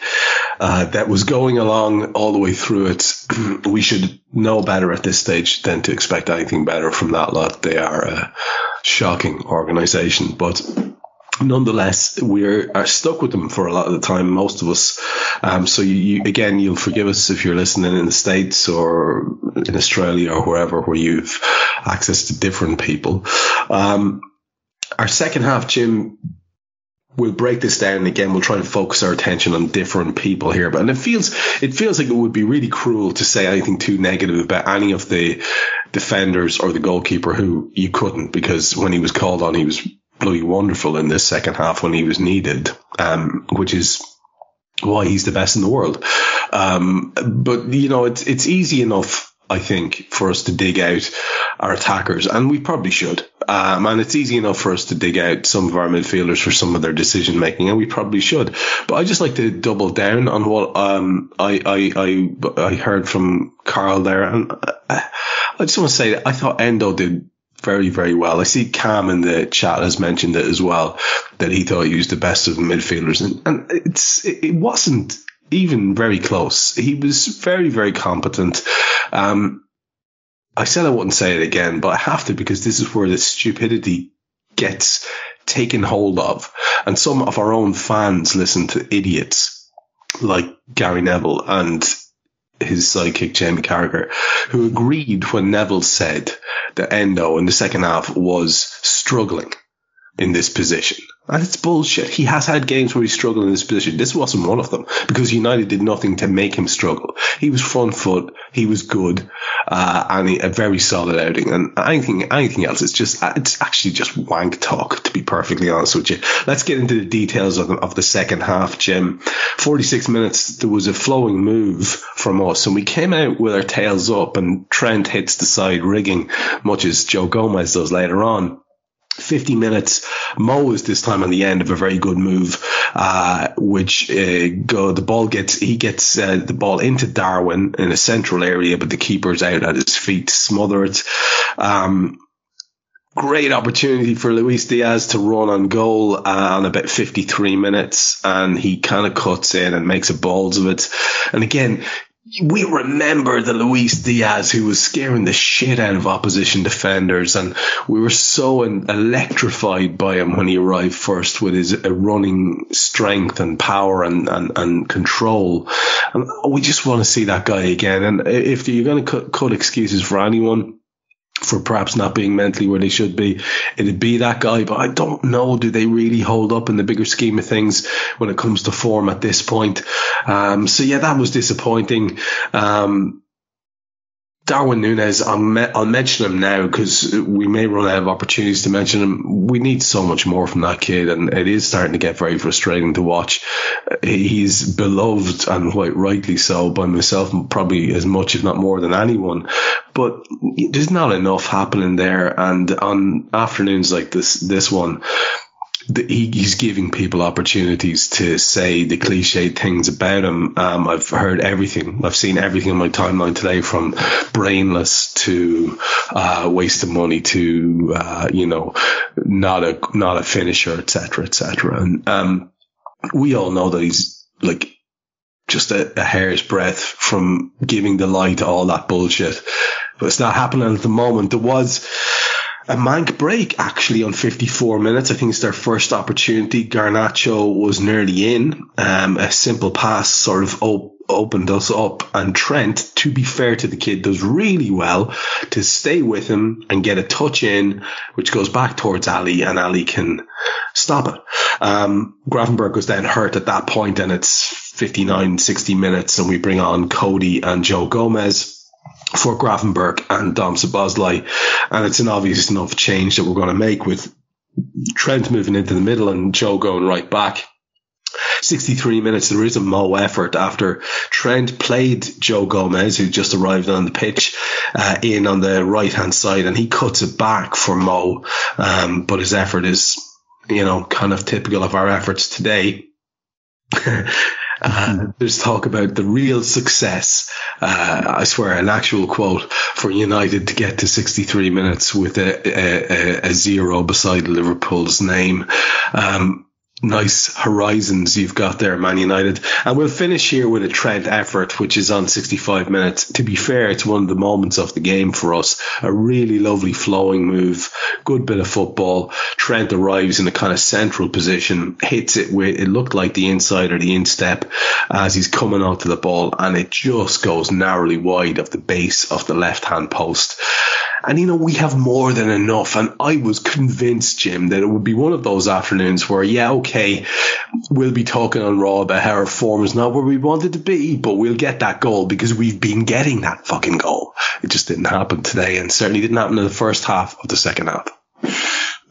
uh, that was going along all the way through it. we should know better at this stage than to expect anything better from that lot. They are a shocking organisation, but nonetheless, we are stuck with them for a lot of the time, most of us. Um, so you, you, again, you'll forgive us if you're listening in the States or in Australia or wherever where you've access to different people. Um, our second half, Jim, we'll break this down again. We'll try and focus our attention on different people here, but and it feels it feels like it would be really cruel to say anything too negative about any of the defenders or the goalkeeper who you couldn't because when he was called on, he was bloody wonderful in this second half when he was needed, um, which is why he's the best in the world. Um, but you know, it's it's easy enough. I think for us to dig out our attackers, and we probably should. Um, and it's easy enough for us to dig out some of our midfielders for some of their decision making, and we probably should. But I just like to double down on what um, I, I I I heard from Karl there, and I just want to say that I thought Endo did very, very well. I see Cam in the chat has mentioned it as well that he thought he was the best of the midfielders, and, and it's it wasn't even very close. He was very, very competent. Um, I said I wouldn't say it again, but I have to because this is where the stupidity gets taken hold of, and some of our own fans listen to idiots like Gary Neville and his sidekick Jamie Carragher, who agreed when Neville said that Endo in the second half was struggling in this position. And it's bullshit. He has had games where he struggled in this position. This wasn't one of them because United did nothing to make him struggle. He was front foot. He was good, uh, and he, a very solid outing. And anything, anything else, it's just, it's actually just wank talk, to be perfectly honest with you. Let's get into the details of the, of the second half, Jim. 46 minutes, there was a flowing move from us and we came out with our tails up and Trent hits the side rigging, much as Joe Gomez does later on. 50 minutes. Mo is this time on the end of a very good move, uh, which uh, go the ball gets he gets uh, the ball into Darwin in a central area, but the keeper's out at his feet smother it. Um, great opportunity for Luis Diaz to run on goal uh, on about 53 minutes and he kind of cuts in and makes a balls of it. And again, we remember the Luis Diaz who was scaring the shit out of opposition defenders, and we were so electrified by him when he arrived first with his uh, running strength and power and, and, and control. And we just want to see that guy again. And if you're going to cut, cut excuses for anyone, for perhaps not being mentally where they should be. It'd be that guy, but I don't know. Do they really hold up in the bigger scheme of things when it comes to form at this point? Um, so yeah, that was disappointing. Um, Darwin Nunez, I'll, me- I'll, mention him now because we may run out of opportunities to mention him. We need so much more from that kid, and it is starting to get very frustrating to watch. He's beloved and quite rightly so by myself, probably as much, if not more, than anyone. But there's not enough happening there, and on afternoons like this, this one, he, he's giving people opportunities to say the cliched things about him. Um, I've heard everything. I've seen everything on my timeline today from brainless to, uh, waste of money to, uh, you know, not a, not a finisher, etc., etc. And, um, we all know that he's like just a, a hair's breadth from giving the lie to all that bullshit. But it's not happening at the moment. There was, a Manc break actually on 54 minutes. I think it's their first opportunity. Garnacho was nearly in. Um, a simple pass sort of op- opened us up and Trent, to be fair to the kid, does really well to stay with him and get a touch in, which goes back towards Ali and Ali can stop it. Um, Gravenberch was then hurt at that point and it's 59, 60 minutes and we bring on Cody and Joe Gomez for Gravenberch and Dom Szoboszlai. And it's an obvious enough change that we're going to make with Trent moving into the middle and Joe going right back. 63 minutes, there is a Mo effort after Trent played Joe Gomez, who just arrived on the pitch, uh, in on the right hand side, and he cuts it back for Mo. Um, but his effort is, you know, kind of typical of our efforts today. There's talk about the real success. Uh, I swear, an actual quote for United to get to 63 minutes with a, a, a zero beside Liverpool's name. Um, nice horizons you've got there, Man United. And we'll finish here with a Trent effort, which is on 65 minutes. To be fair, it's one of the moments of the game for us. A really lovely flowing move, good bit of football. Trent arrives in a kind of central position, hits it with, it looked like the inside or the instep as he's coming onto the ball and it just goes narrowly wide of the base of the left hand post. And you know, we have more than enough. And I was convinced, Jim, that it would be one of those afternoons where, yeah, okay, we'll be talking on Raw about how our form is not where we wanted to be, but we'll get that goal because we've been getting that fucking goal. It just didn't happen today and certainly didn't happen in the first half of the second half.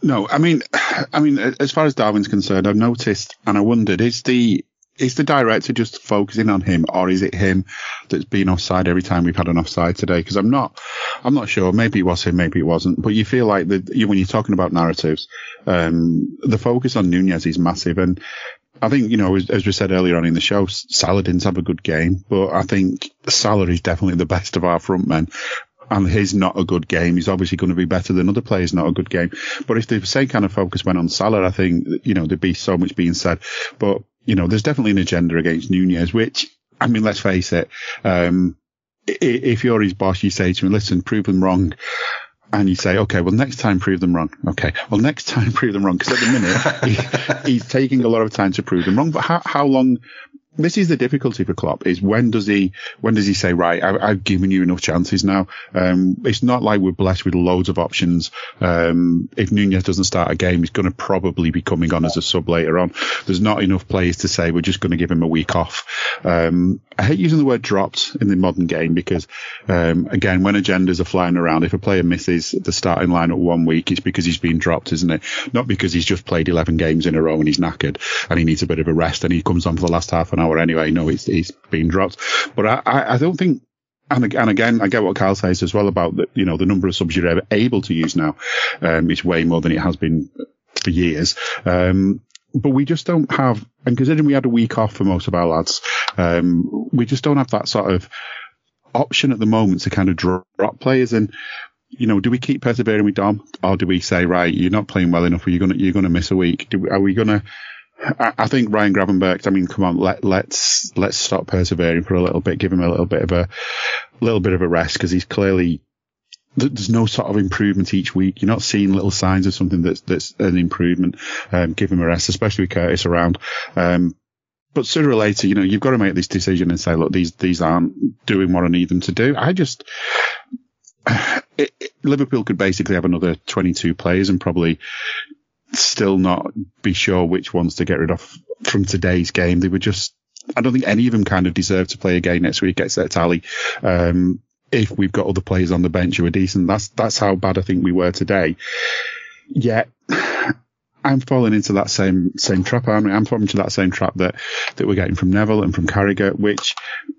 No, I mean, I mean, as far as Darwin's concerned, I've noticed and I wondered, is the is the director just focusing on him, or is it him that's been offside every time we've had an offside today? Because I'm not, I'm not sure. Maybe it was him, maybe it wasn't. But you feel like the you, when you're talking about narratives, um, the focus on Nunez is massive, and I think you know, as, as, we said earlier on in the show, Salah didn't have a good game, but I think Salah is definitely the best of our front men and his not a good game, he's obviously going to be better than other players not a good game. But if the same kind of focus went on Salah, I think, you know, there'd be so much being said. But, you know, there's definitely an agenda against Nunez, which, I mean, let's face it, um, if you're his boss, you say to him, listen, prove them wrong. And you say, okay, well, next time prove them wrong. Okay. Well, next time prove them wrong. Cause at the minute, he, he's taking a lot of time to prove them wrong. But how, how long this is the difficulty for Klopp is when does he when does he say right I, have given you enough chances now. Um, it's not like we're blessed with loads of options. Um, if Nunez doesn't start a game he's going to probably be coming on as a sub later on. There's not enough players to say we're just going to give him a week off. Um, I hate using the word dropped in the modern game because um, again when agendas are flying around if a player misses the starting line at one week it's because he's been dropped isn't it? Not because he's just played 11 games in a row and he's knackered and he needs a bit of a rest and he comes on for the last half an hour anyway. No, he's, he's been dropped. But I, I, I don't think and, and again, I get what Karl says as well about the, you know, the number of subs you're able to use now, um, is way more than it has been for years. Um, but we just don't have, and considering we had a week off for most of our lads, um, we just don't have that sort of option at the moment to kind of drop players. And you know, do we keep persevering with Dom, or do we say, right, you're not playing well enough, or you're gonna you're gonna miss a week? Do, are we gonna? I, think Ryan Gravenberch. I mean, come on, let let's let's stop persevering for a little bit, give him a little bit of a little bit of a rest because he's clearly there's no sort of improvement each week. You're not seeing little signs of something that's that's an improvement. Um, give him a rest, especially with Curtis around. Um, but sooner or later, you know, you've got to make this decision and say, look, these these aren't doing what I need them to do. I just it, it, Liverpool could basically have another 22 players and probably still not be sure which ones to get rid of from today's game. They were just, I don't think any of them kind of deserve to play again next week at tally. Um, if we've got other players on the bench who are decent, that's, that's how bad I think we were today. Yet, I'm falling into that same same trap. I'm, I'm falling into that same trap that that we're getting from Neville and from Carragher. Which,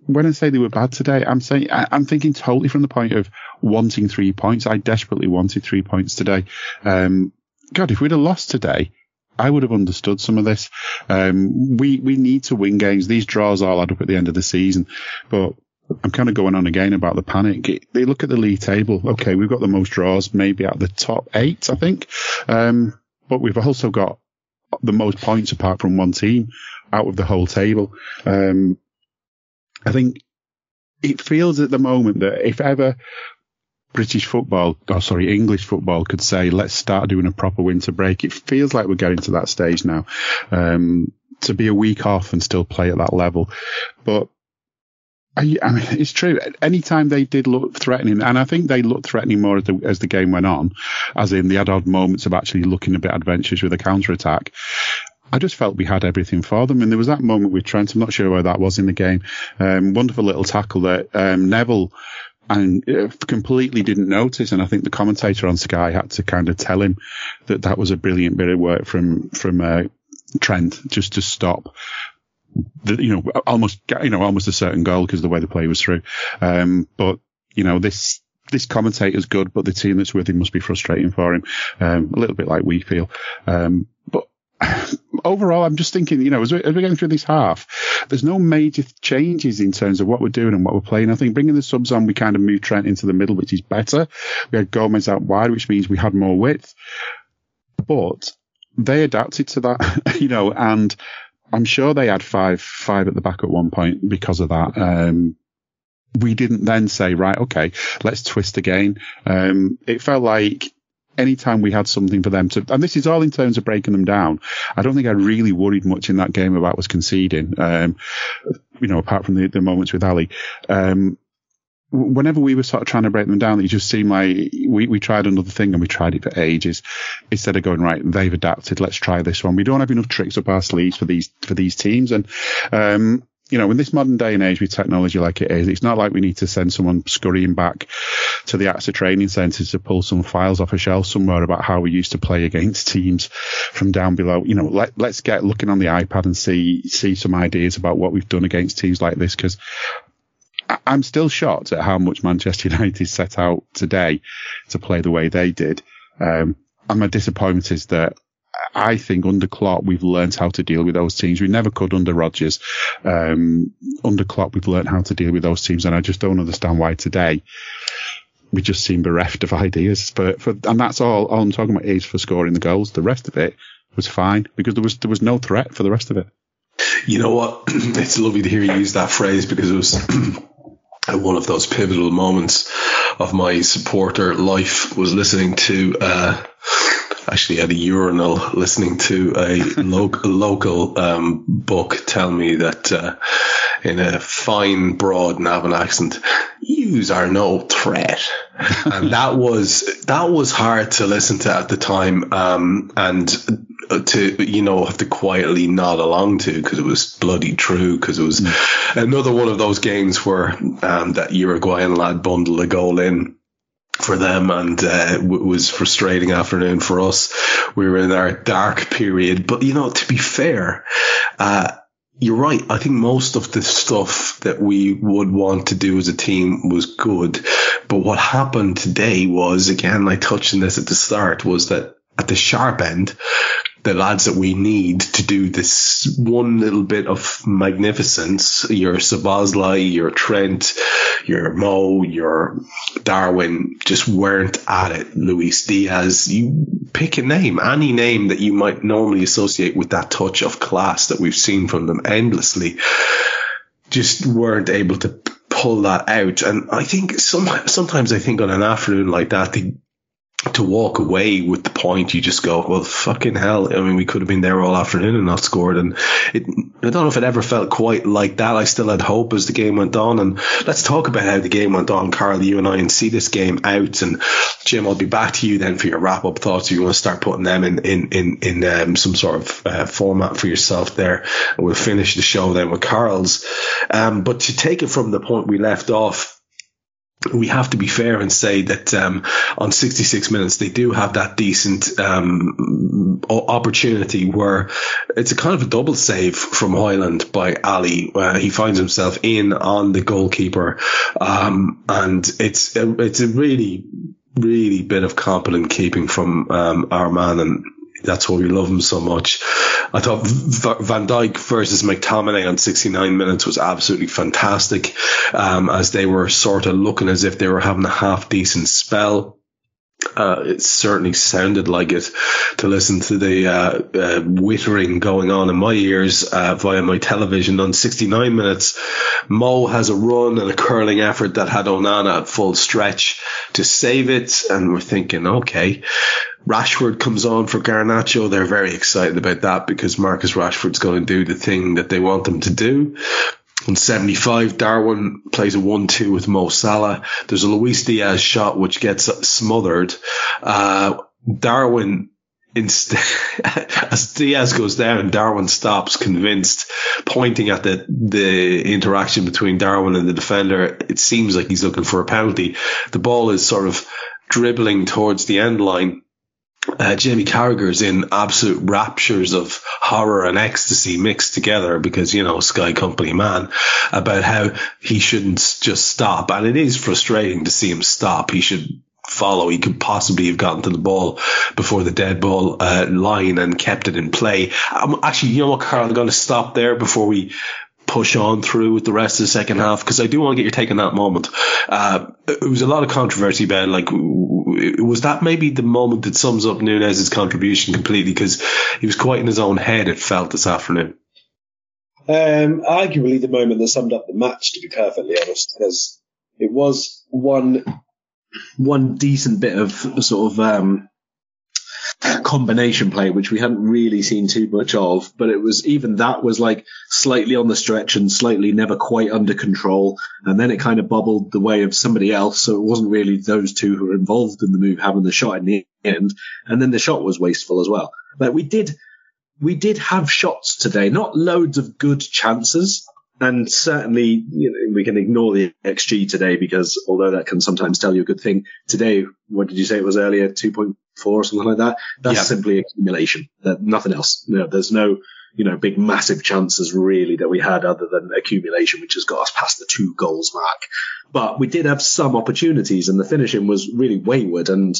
when I say they were bad today, I'm saying I, am thinking totally from the point of wanting three points. I desperately wanted three points today. Um, God, if we'd have lost today, I would have understood some of this. Um, we we need to win games. These draws all add up at the end of the season, but I'm kind of going on again about the panic. They look at the league table. Okay, we've got the most draws, maybe at the top eight, I think. Um, but we've also got the most points apart from one team out of the whole table. Um, I think it feels at the moment that if ever British football, or sorry, English football could say, let's start doing a proper winter break. It feels like we're getting to that stage now. Um, to be a week off and still play at that level. But I, I, mean, it's true. Anytime they did look threatening, and I think they looked threatening more as the, as the game went on, as in had odd moments of actually looking a bit adventurous with a counter attack. I just felt we had everything for them. And there was that moment with Trent. I'm not sure where that was in the game. Um, wonderful little tackle that um, Neville and uh, completely didn't notice. And I think the commentator on Sky had to kind of tell him that that was a brilliant bit of work from from uh, Trent just to stop. The, you know, almost, you know, almost a certain goal because the way the play was through. Um, but, you know, this, this commentator's good, but the team that's with him must be frustrating for him. Um, a little bit like we feel. Um, but overall, I'm just thinking, you know, as we're, as we're going through this half, there's no major changes in terms of what we're doing and what we're playing. I think bringing the subs on, we kind of moved Trent into the middle, which is better. We had Gomez out wide, which means we had more width. But they adapted to that, you know, and I'm sure they had five, five at the back at one point because of that. Um, we didn't then say, right, okay, let's twist again. Um, it felt like anytime we had something for them to, and this is all in terms of breaking them down. I don't think I really worried much in that game about was conceding. Um, you know, apart from the, the moments with Ali. Um, whenever we were sort of trying to break them down, it just seemed like we, we tried another thing and we tried it for ages. Instead of going, right, they've adapted, let's try this one. We don't have enough tricks up our sleeves for these, for these teams. And, um, you know, in this modern day and age with technology like it is, it's not like we need to send someone scurrying back to the AXA training centre to pull some files off a shelf somewhere about how we used to play against teams from down below. You know, let, let's get looking on the iPad and see, see some ideas about what we've done against teams like this. Cause I'm still shocked at how much Manchester United set out today to play the way they did. Um, and my disappointment is that I think under Klopp we've learned how to deal with those teams. We never could under Rodgers. Um, under Klopp we've learned how to deal with those teams, and I just don't understand why today we just seem bereft of ideas. For, for and that's all. All I'm talking about is for scoring the goals. The rest of it was fine because there was there was no threat for the rest of it. You know what? It's lovely to hear you use that phrase because it was one of those pivotal moments of my supporter life was listening to uh, actually at a urinal listening to a local local um, book tell me that uh, in a fine broad Navan accent, "Yous are no threat," and that was that was hard to listen to at the time, um, and to you know have to quietly nod along to because it was bloody true because it was mm. another one of those games where um, that Uruguayan lad bundled a goal in for them and uh, was frustrating afternoon for us. We were in our dark period, but you know, to be fair, uh, you're right. I think most of the stuff that we would want to do as a team was good. But what happened today was, again, I touched on this at the start, was that at the sharp end, the lads that we need to do this one little bit of magnificence, your Szoboszlai, your Trent, your Mo, your Darwin, just weren't at it. Luis Diaz, you pick a name, any name that you might normally associate with that touch of class that we've seen from them endlessly, just weren't able to pull that out. And I think some, sometimes I think on an afternoon like that, they to walk away with the point, you just go, well, fucking hell. I mean, we could have been there all afternoon and not scored. And it, I don't know if it ever felt quite like that. I still had hope as the game went on. And let's talk about how the game went on, Karl, you and I, and see this game out. And Jim, I'll be back to you then for your wrap up thoughts. If you want to start putting them in, in, in, in um, some sort of uh, format for yourself there. And we'll finish the show then with Karl's. Um, but to take it from the point we left off, we have to be fair and say that um, on 66 minutes they do have that decent um, opportunity where it's a kind of a double save from Højlund by Ali. Uh, he finds himself in on the goalkeeper, um, and it's a, it's a really really bit of competent keeping from um, our man and that's why we love him so much. I thought Van Dijk versus McTominay on 69 minutes was absolutely fantastic, um, as they were sort of looking as if they were having a half decent spell. Uh, it certainly sounded like it to listen to the uh, uh, whittering going on in my ears uh, via my television on 69 minutes. Mo has a run and a curling effort that had Onana at full stretch to save it, and we're thinking, okay. Rashford comes on for Garnacho. They're very excited about that because Marcus Rashford's going to do the thing that they want him to do. On 75, Darwin plays a 1-2 with Mo Salah. There's a Luis Diaz shot which gets smothered. Uh, Darwin instead, as Diaz goes down, Darwin stops convinced, pointing at the, the interaction between Darwin and the defender. It seems like he's looking for a penalty. The ball is sort of dribbling towards the end line uh, Jamie Carragher's in absolute raptures of horror and ecstasy mixed together because, you know, Sky Company man about how he shouldn't just stop. And it is frustrating to see him stop. He should follow. He could possibly have gotten to the ball before the dead ball uh, line and kept it in play. Um, actually, you know what, Karl, I'm going to stop there before we push on through with the rest of the second half because I do want to get your take on that moment. Uh, it was a lot of controversy, Ben. Like, was that maybe the moment that sums up Nunez's contribution completely? Because he was quite in his own head. It felt this afternoon. Um, arguably the moment that summed up the match, to be perfectly honest, because it was one one decent bit of sort of um, combination play, which we hadn't really seen too much of. But it was even that was like slightly on the stretch and slightly never quite under control. And then it kind of bubbled the way of somebody else. So it wasn't really those two who were involved in the move having the shot in the end. And then the shot was wasteful as well. But we did, we did have shots today, not loads of good chances. And certainly, you know, we can ignore the XG today because although that can sometimes tell you a good thing, today, what did you say it was earlier? 2.4 or something like that. That's yeah. simply accumulation. That nothing else. There's no, you know, big massive chances really that we had other than accumulation, which has got us past the two goals mark. But we did have some opportunities and the finishing was really wayward. And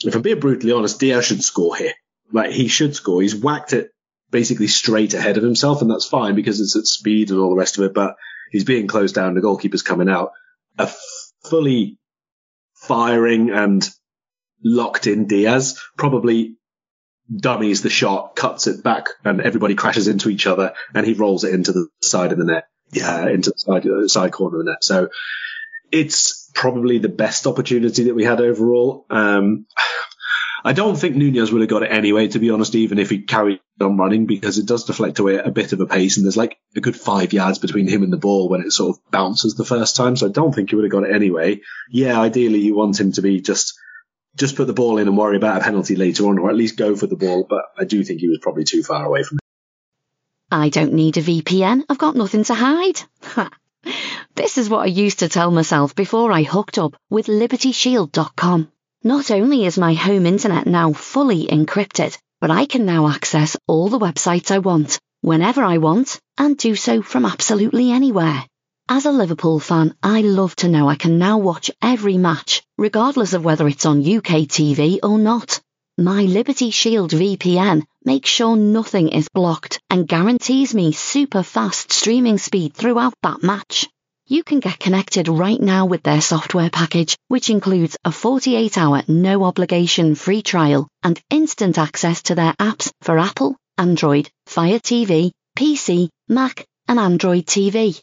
if I'm being brutally honest, Diaz should score here. Like he should score. He's whacked it basically straight ahead of himself, and that's fine because it's at speed and all the rest of it. But he's being closed down. The goalkeeper's coming out. A fully firing and locked in Diaz probably dummies the shot, cuts it back, and everybody crashes into each other, and he rolls it into the side of the net, yeah, uh, into the side, uh, side corner of the net. So it's probably the best opportunity that we had overall. Um, I don't think Nunez would have got it anyway, to be honest, even if he carried on running, because it does deflect away a bit of a pace, and there's like a good five yards between him and the ball when it sort of bounces the first time. So I don't think he would have got it anyway. Yeah, ideally you want him to be just just put the ball in and worry about a penalty later on, or at least go for the ball. But I do think he was probably too far away from it. I don't need a VPN. I've got nothing to hide. this is what I used to tell myself before I hooked up with LibertyShield.com. Not only is my home internet now fully encrypted, but I can now access all the websites I want, whenever I want, and do so from absolutely anywhere. As a Liverpool fan, I love to know I can now watch every match, regardless of whether it's on UK TV or not. My Liberty Shield VPN makes sure nothing is blocked and guarantees me super fast streaming speed throughout that match. You can get connected right now with their software package, which includes a 48 hour no obligation free trial and instant access to their apps for Apple, Android, Fire TV, PC, Mac, and Android TV.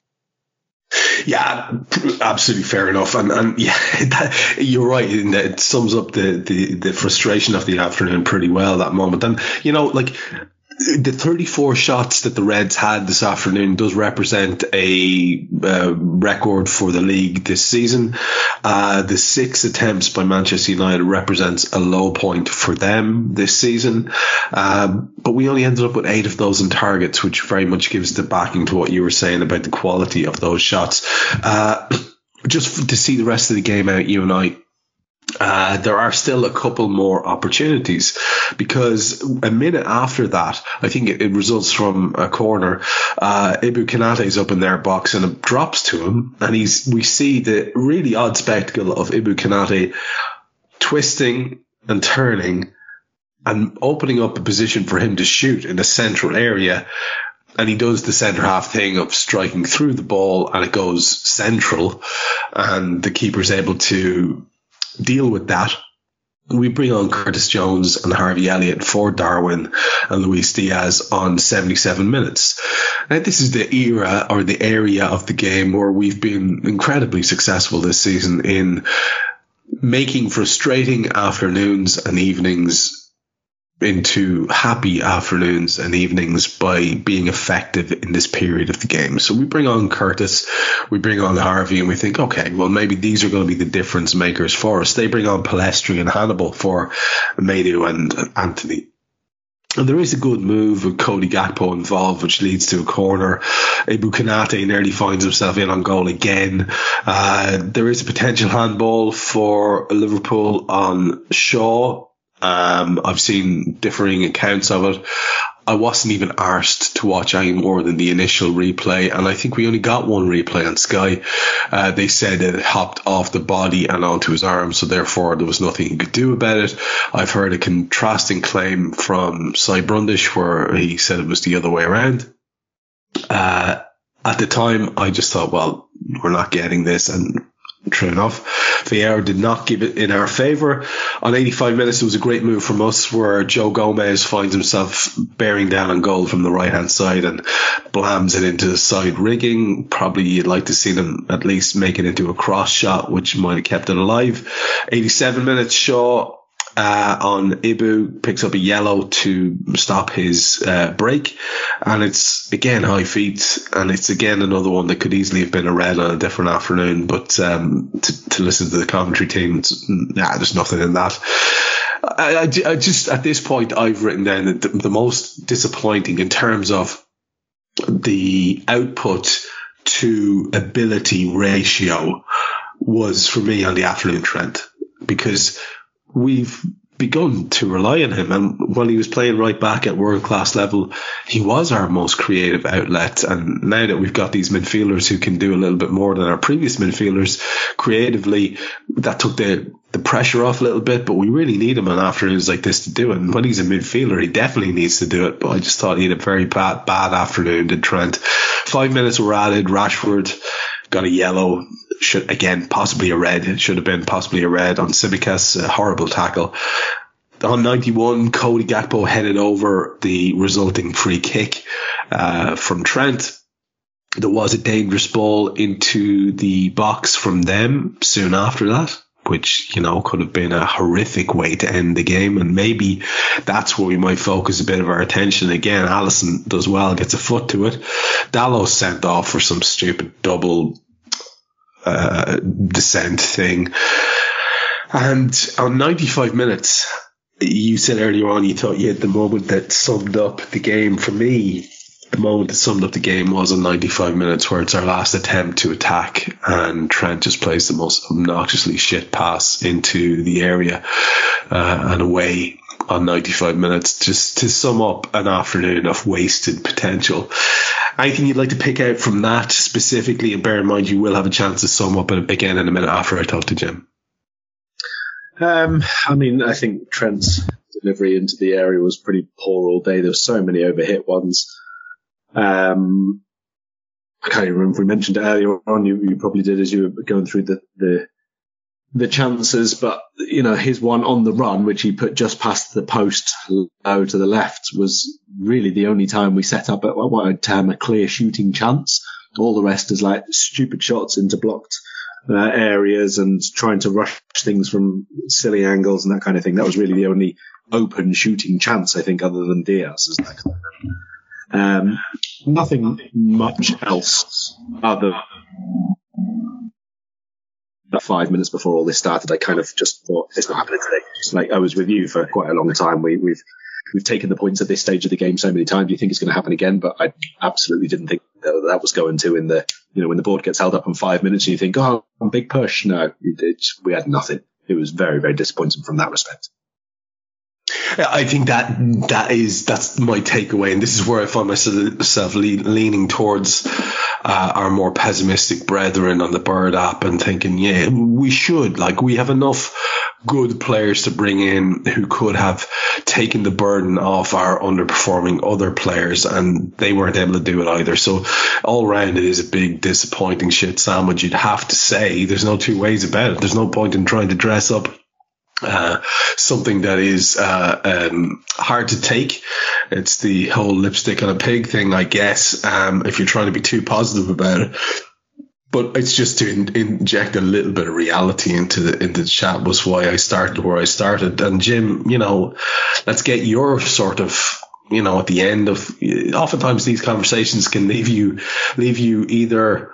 Yeah, absolutely fair enough. And, and yeah, that, you're right. In that it sums up the, the, the frustration of the afternoon pretty well, that moment. And, you know, like, the 34 shots that the Reds had this afternoon does represent a uh, record for the league this season. Uh, the six attempts by Manchester United represents a low point for them this season. Um, but we only ended up with eight of those in targets, which very much gives the backing to what you were saying about the quality of those shots. Uh, just to see the rest of the game out, you and I uh, there are still a couple more opportunities because a minute after that, I think it, it results from a corner. Uh, Ibou Konaté is up in their box and it drops to him, and he's we see the really odd spectacle of Ibou Konaté twisting and turning and opening up a position for him to shoot in the central area. And he does the centre half thing of striking through the ball and it goes central and the keeper's able to deal with that. We bring on Curtis Jones and Harvey Elliott for Darwin and Luis Diaz on 77 minutes. Now, this is the era or the area of the game where we've been incredibly successful this season in making frustrating afternoons and evenings into happy afternoons and evenings by being effective in this period of the game. So we bring on Curtis, we bring on Harvey, and we think, okay, well, maybe these are going to be the difference makers for us. They bring on Pellistri and Hannibal for Madu and Antony. And there is a good move with Cody Gakpo involved, which leads to a corner. Ibou Konaté nearly finds himself in on goal again. Uh, there is a potential handball for Liverpool on Shaw um, I've seen differing accounts of it. I wasn't even arsed to watch any more than the initial replay, and I think we only got one replay on Sky. Uh, they said it hopped off the body and onto his arm, so therefore there was nothing he could do about it. I've heard a contrasting claim from Cy Brundish where he said it was the other way around. Uh, at the time, I just thought, well, we're not getting this, and True enough. Vieira did not give it in our favour. On 85 minutes, it was a great move from us where Joe Gomez finds himself bearing down on goal from the right hand side and blams it into the side rigging. Probably you'd like to see them at least make it into a cross shot, which might have kept it alive. 87 minutes, Shaw uh, on Ibou picks up a yellow to stop his uh, break, and it's again high feet, and it's again another one that could easily have been a red on a different afternoon. But um, to, to, listen to the commentary team, nah, there's nothing in that. I, I, I, just at this point I've written down that the, the most disappointing in terms of the output to ability ratio was for me on the afternoon trend because we've begun to rely on him. And while he was playing right back at world class level, he was our most creative outlet. And now that we've got these midfielders who can do a little bit more than our previous midfielders creatively, that took the, the pressure off a little bit, but we really need him on afternoons like this to do it. And when he's a midfielder, he definitely needs to do it. But I just thought he had a very bad, bad afternoon, did Trent. Five minutes were added. Rashford got a yellow should again possibly a red. It should have been possibly a red on Tsimikas. A horrible tackle. On 91, Cody Gakpo headed over the resulting free kick uh, from Trent. There was a dangerous ball into the box from them soon after that which, you know, could have been a horrific way to end the game. And maybe that's where we might focus a bit of our attention. Again, Alisson does well, gets a foot to it. Dalot sent off for some stupid double uh, descent thing. And on 95 minutes, you said earlier on you thought you had the moment that summed up the game. For me, the moment that summed up the game was on 95 minutes, where it's our last attempt to attack, and Trent just plays the most obnoxiously shit pass into the area uh, and away on 95 minutes. Just to sum up an afternoon of wasted potential. Anything you'd like to pick out from that specifically, and bear in mind you will have a chance to sum up again in a minute after I talk to Jim. Um, I mean, I think Trent's delivery into the area was pretty poor all day. There were so many overhit ones. Um, I can't even remember if we mentioned it earlier on. You, you probably did as you were going through the, the, the chances, but you know, his one on the run, which he put just past the post low to the left was really the only time we set up at what I'd term a clear shooting chance. All the rest is like stupid shots into blocked uh, areas and trying to rush things from silly angles and that kind of thing. That was really the only open shooting chance, I think, other than Diaz. Um, nothing much else other five minutes before all this started, I kind of just thought it's not happening today. Just like I was with you for quite a long time. We, we've we've taken the points at this stage of the game so many times. You think it's going to happen again? But I absolutely didn't think that, that was going to in the you know when the board gets held up in five minutes and you think oh big push. No, it, we had nothing. It was very very disappointing from that respect. I think that that is that's my takeaway, and this is where I find myself leaning towards uh, our more pessimistic brethren on the Bird app and thinking, yeah, we should like we have enough good players to bring in who could have taken the burden off our underperforming other players, and they weren't able to do it either. So all round, it is a big disappointing shit sandwich. You'd have to say there's no two ways about it. There's no point in trying to dress up uh, something that is uh, um, hard to take. It's the whole lipstick on a pig thing, I guess. Um, if you're trying to be too positive about it, but it's just to in- inject a little bit of reality into the into the chat was why I started where I started. And Jim, you know, let's get your sort of you know at the end of. Oftentimes these conversations can leave you leave you either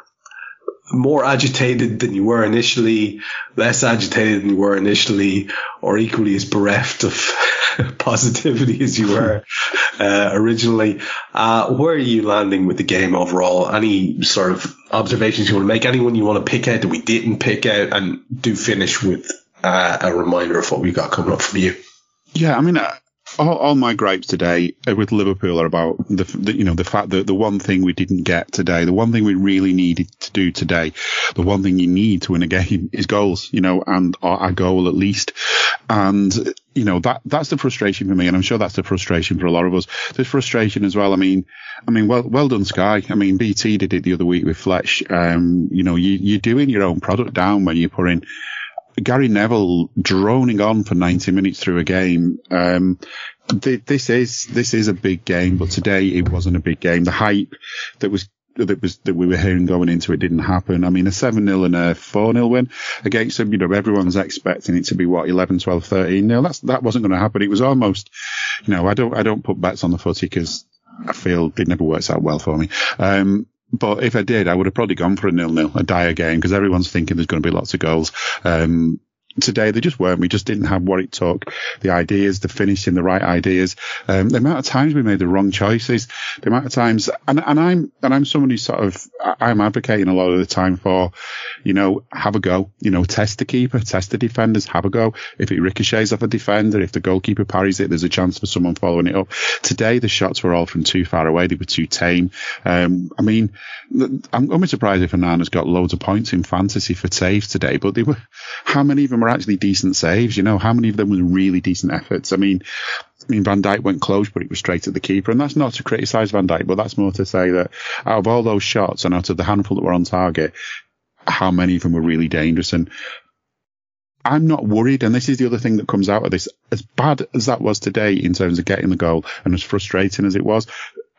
more agitated than you were initially, less agitated than you were initially, or equally as bereft of positivity as you were uh, originally. Uh, where are you landing with the game overall? Any sort of observations you want to make? Anyone you want to pick out that we didn't pick out, and do finish with uh, a reminder of what we got coming up from you. Yeah, I mean, uh, all, all, my gripes today with Liverpool are about the, the, you know the fact that the one thing we didn't get today, the one thing we really needed to do today, the one thing you need to win a game is goals, you know, and a goal at least, and you know that that's the frustration for me, and I'm sure that's the frustration for a lot of us. There's frustration as well. I mean, I mean, well, well done, Sky. I mean, BT did it the other week with Fletch. Um, you know, you, you're doing your own product down when you're putting Gary Neville droning on for 90 minutes through a game. Um, th- this is this is a big game, but today it wasn't a big game. The hype that was that was that we were hearing going into it didn't happen. I mean, a 7 0 and a 4 0 win against them, you know, everyone's expecting it to be what 11, 12, 13 0. That's that wasn't going to happen. It was almost, you know, I don't I don't put bets on the footy because I feel it never works out well for me. Um, but if I did, I would have probably gone for a nil-nil, a dire game, because everyone's thinking there's going to be lots of goals. Um, today they just weren't. We just didn't have what it took. The ideas, the finishing, the right ideas. Um, the amount of times we made the wrong choices, the amount of times, and, and I'm, and I'm someone who sort of, I'm advocating a lot of the time for, you know, have a go, you know, test the keeper, test the defenders, have a go. If it ricochets off a defender, if the goalkeeper parries it, there's a chance for someone following it up. Today, the shots were all from too far away. They were too tame. Um, I mean, I'm, I'm surprised if Onana's got loads of points in fantasy for saves today, but they were, how many of them were actually decent saves? You know, how many of them were really decent efforts? I mean, I mean, Van Dijk went close, but it was straight at the keeper. And that's not to criticise Van Dijk, but that's more to say that out of all those shots and out of the handful that were on target, how many of them were really dangerous? And I'm not worried. And this is the other thing that comes out of this. As bad as that was today in terms of getting the goal and as frustrating as it was,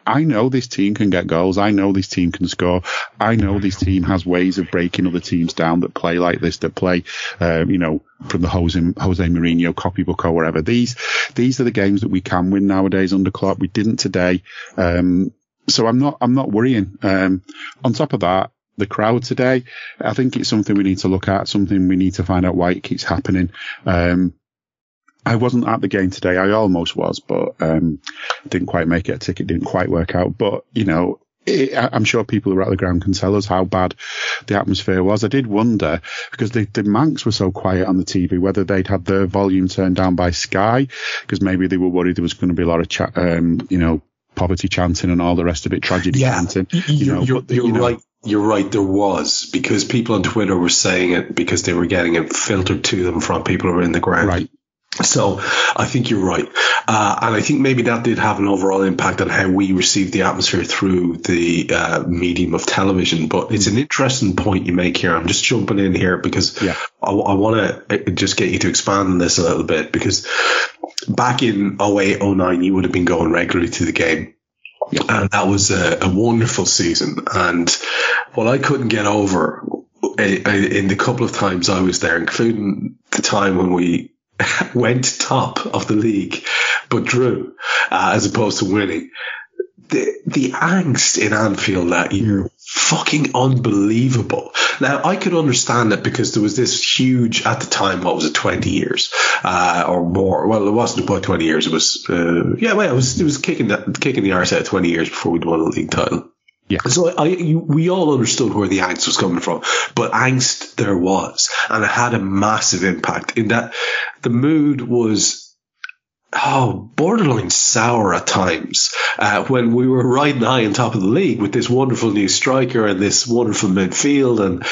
I know this team can get goals. I know this team can score. I know this team has ways of breaking other teams down that play like this, that play, uh, you know, from the Jose, Jose Mourinho copybook or whatever. These, these are the games that we can win nowadays under Klopp. We didn't today. Um, so I'm not, I'm not worrying. Um, on top of that, the crowd today, I think it's something we need to look at, something we need to find out why it keeps happening. Um, I wasn't at the game today. I almost was, but um, didn't quite make it. A ticket didn't quite work out. But you know, it, I'm sure people who are at the ground can tell us how bad the atmosphere was. I did wonder because the, the Mancs were so quiet on the TV whether they'd had their volume turned down by Sky because maybe they were worried there was going to be a lot of chat, um, you know, poverty chanting and all the rest of it, tragedy yeah, chanting. You You know, you're, but, you're you know, right. You're right. There was because people on Twitter were saying it because they were getting it filtered to them from people who were in the ground. Right. So I think you're right. Uh, and I think maybe that did have an overall impact on how we received the atmosphere through the uh, medium of television. But it's an interesting point you make here. I'm just jumping in here because Yeah. I, I want to just get you to expand on this a little bit because back in 08, 09, you would have been going regularly to the game. And that was a, a wonderful season. And what I couldn't get over uh, in the couple of times I was there, including the time when we went top of the league, but drew, uh, as opposed to winning. The, the angst in Anfield that year, fucking unbelievable. Now, I could understand it because there was this huge, at the time, what was it, 20 years, uh, or more. Well, it wasn't about 20 years. It was, uh, yeah, well, it was, it was kicking the, kicking the arse out of 20 years before we'd won a league title. Yeah. So I, we all understood where the angst was coming from, but angst there was, and it had a massive impact in that the mood was oh, borderline sour at times uh, when we were riding high on top of the league with this wonderful new striker and this wonderful midfield and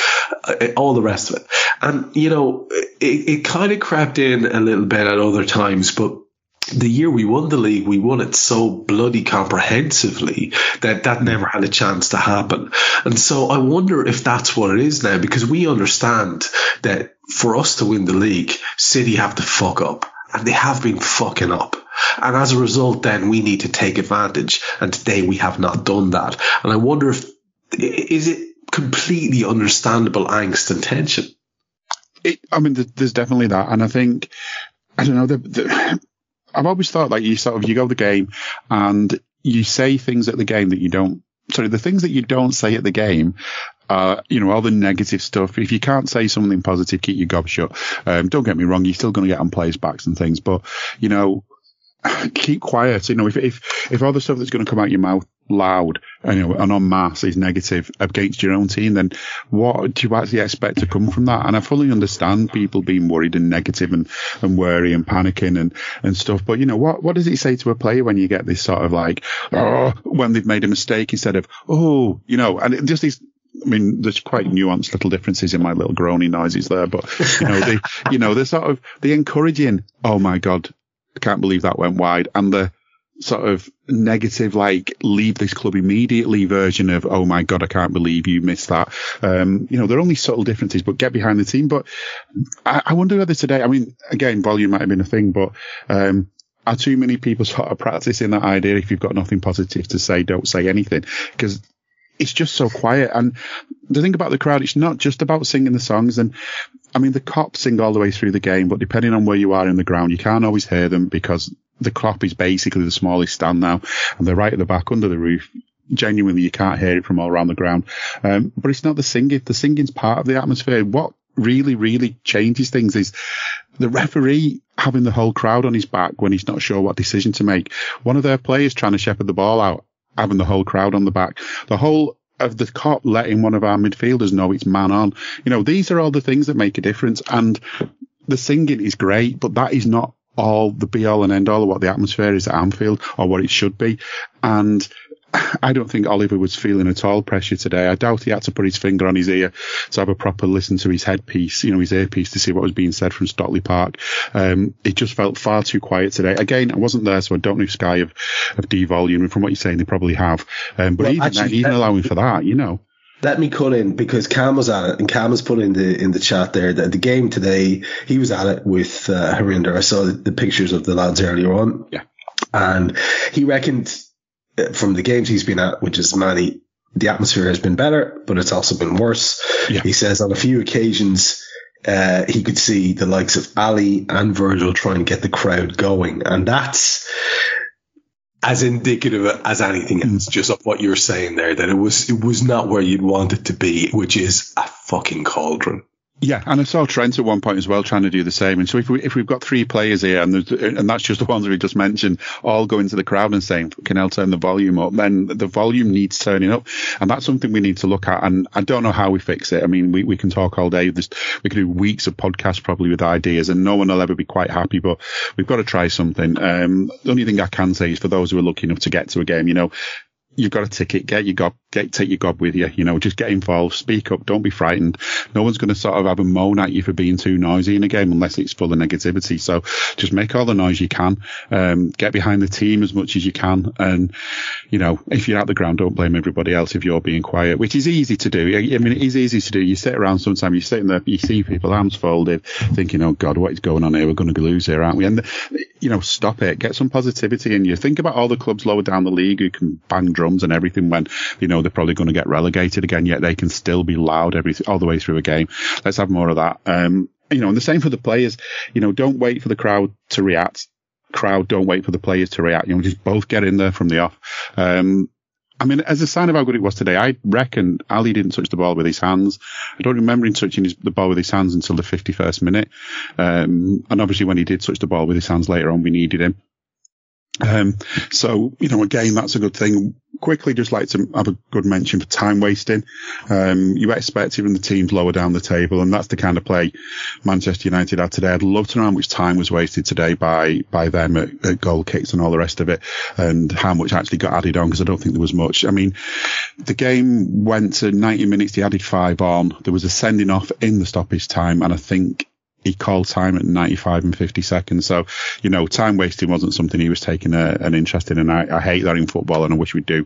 uh, all the rest of it. And, you know, it, it kind of crept in a little bit at other times, but the year we won the league, we won it so bloody comprehensively that that hmm. never had a chance to happen. And so I wonder if that's what it is now because we understand that for us to win the league, City have to fuck up and they have been fucking up. And as a result, then we need to take advantage. And today we have not done that. And I wonder if, is it completely understandable angst and tension? it, I mean, there's definitely that, and I think I don't know. The, the, I've always thought like you sort of you go the game and you say things at the game that you don't. Sorry, the things that you don't say at the game. Uh, you know, all the negative stuff. If you can't say something positive, keep your gob shut. Um, don't get me wrong, you're still going to get on players' backs and things, but you know, keep quiet. You know, if if if all the stuff that's going to come out your mouth loud and, you know, and is negative against your own team, then what do you actually expect to come from that? And I fully understand people being worried and negative and, and worry and panicking and, and stuff. But you know, what, what does it say to a player when you get this sort of like, oh, when they've made a mistake instead of, oh, you know, and it just these, I mean, there's quite nuanced little differences in my little groaning noises there, but you know, the, you know, the sort of, the encouraging, oh my God, I can't believe that went wide. And the sort of negative, like leave this club immediately version of, oh my God, I can't believe you missed that. Um, you know, there are only subtle differences, but get behind the team. But I, I wonder whether today, I mean, again, volume might have been a thing, but, um, are too many people sort of practicing that idea? If you've got nothing positive to say, don't say anything because it's just so quiet. And the thing about the crowd, it's not just about singing the songs. And I mean, the cops sing all the way through the game, but depending on where you are in the ground, you can't always hear them because the Kop is basically the smallest stand now and they're right at the back under the roof. Genuinely, you can't hear it from all around the ground. Um, but it's not the singing. The singing's part of the atmosphere. What really, really changes things is the referee having the whole crowd on his back when he's not sure what decision to make. One of their players trying to shepherd the ball out, having the whole crowd on the back. The whole of the Kop letting one of our midfielders know it's man on. You know, these are all the things that make a difference. And the singing is great, but that is not all the be all and end all of what the atmosphere is at Anfield or what it should be. And I don't think Oliver was feeling at all pressure today. I doubt he had to put his finger on his ear to have a proper listen to his headpiece, you know, his earpiece to see what was being said from Stockley Park. Um, it just felt far too quiet today. Again, I wasn't there, so I don't know if Sky have, have devolumed. From what you're saying, they probably have. Um, but Well, even, actually, even allowing for that, you know. Let me cut in because Cam was at it, and Cam has put in the in the chat there that the game today he was at it with uh, Harinder. I saw the, the pictures of the lads earlier on. Yeah. and he reckoned uh, from the games he's been at, which is many, the atmosphere has been better, but it's also been worse. Yeah. He says on a few occasions. Uh, he could see the likes of Ali and Virgil trying to get the crowd going, and that's as indicative as anything mm. else, just of what you're saying there, that it was it was not where you'd want it to be, which is a fucking cauldron. Yeah, and I saw Trent at one point as well trying to do the same. And so if we if we've got three players here, and and that's just the ones we just mentioned, all going to the crowd and saying, "Can I turn the volume up?" Then the volume needs turning up, and that's something we need to look at. And I don't know how we fix it. I mean, we, we can talk all day. We can do weeks of podcasts probably with ideas, and no one will ever be quite happy. But we've got to try something. Um, the only thing I can say is for those who are lucky enough to get to a game, you know, you've got a ticket, get your gob, get, take your gob with you, you know, just get involved, speak up, don't be frightened. No one's going to sort of have a moan at you for being too noisy in a game unless it's full of negativity. So just make all the noise you can, um, get behind the team as much as you can. And, you know, if you're at the ground, don't blame everybody else if you're being quiet, which is easy to do. I mean, it is easy to do. You sit around sometimes, you sit in there, you see people arms folded thinking, oh God, what is going on here? We're going to lose here, aren't we? And, you know, stop it, get some positivity in you. Think about all the clubs lower down the league who can bang drums drums and everything when you know they're probably going to get relegated again. Yet they can still be loud every all the way through a game. Let's have more of that. Um, you know, and the same for the players. You know, don't wait for the crowd to react. Crowd, don't wait for the players to react. You know, just both get in there from the off. Um, I mean, as a sign of how good it was today, I reckon Ali didn't touch the ball with his hands. I don't remember him touching his, the ball with his hands until the 51st minute. Um, and obviously when he did touch the ball with his hands later on, we needed him. Um, so, you know, again, that's a good thing. Quickly, just like to have a good mention for time wasting. Um, you expect even the teams lower down the table, and that's the kind of play Manchester United had today. I'd love to know how much time was wasted today by, by them at, at goal kicks and all the rest of it, and how much actually got added on, because I don't think there was much. I mean, the game went to 90 minutes, they added five on. There was a sending off in the stoppage time, and I think he called time at 95 and 50 seconds. So, you know, time wasting wasn't something he was taking a, an interest in. And I, I, hate that in football and I wish we'd do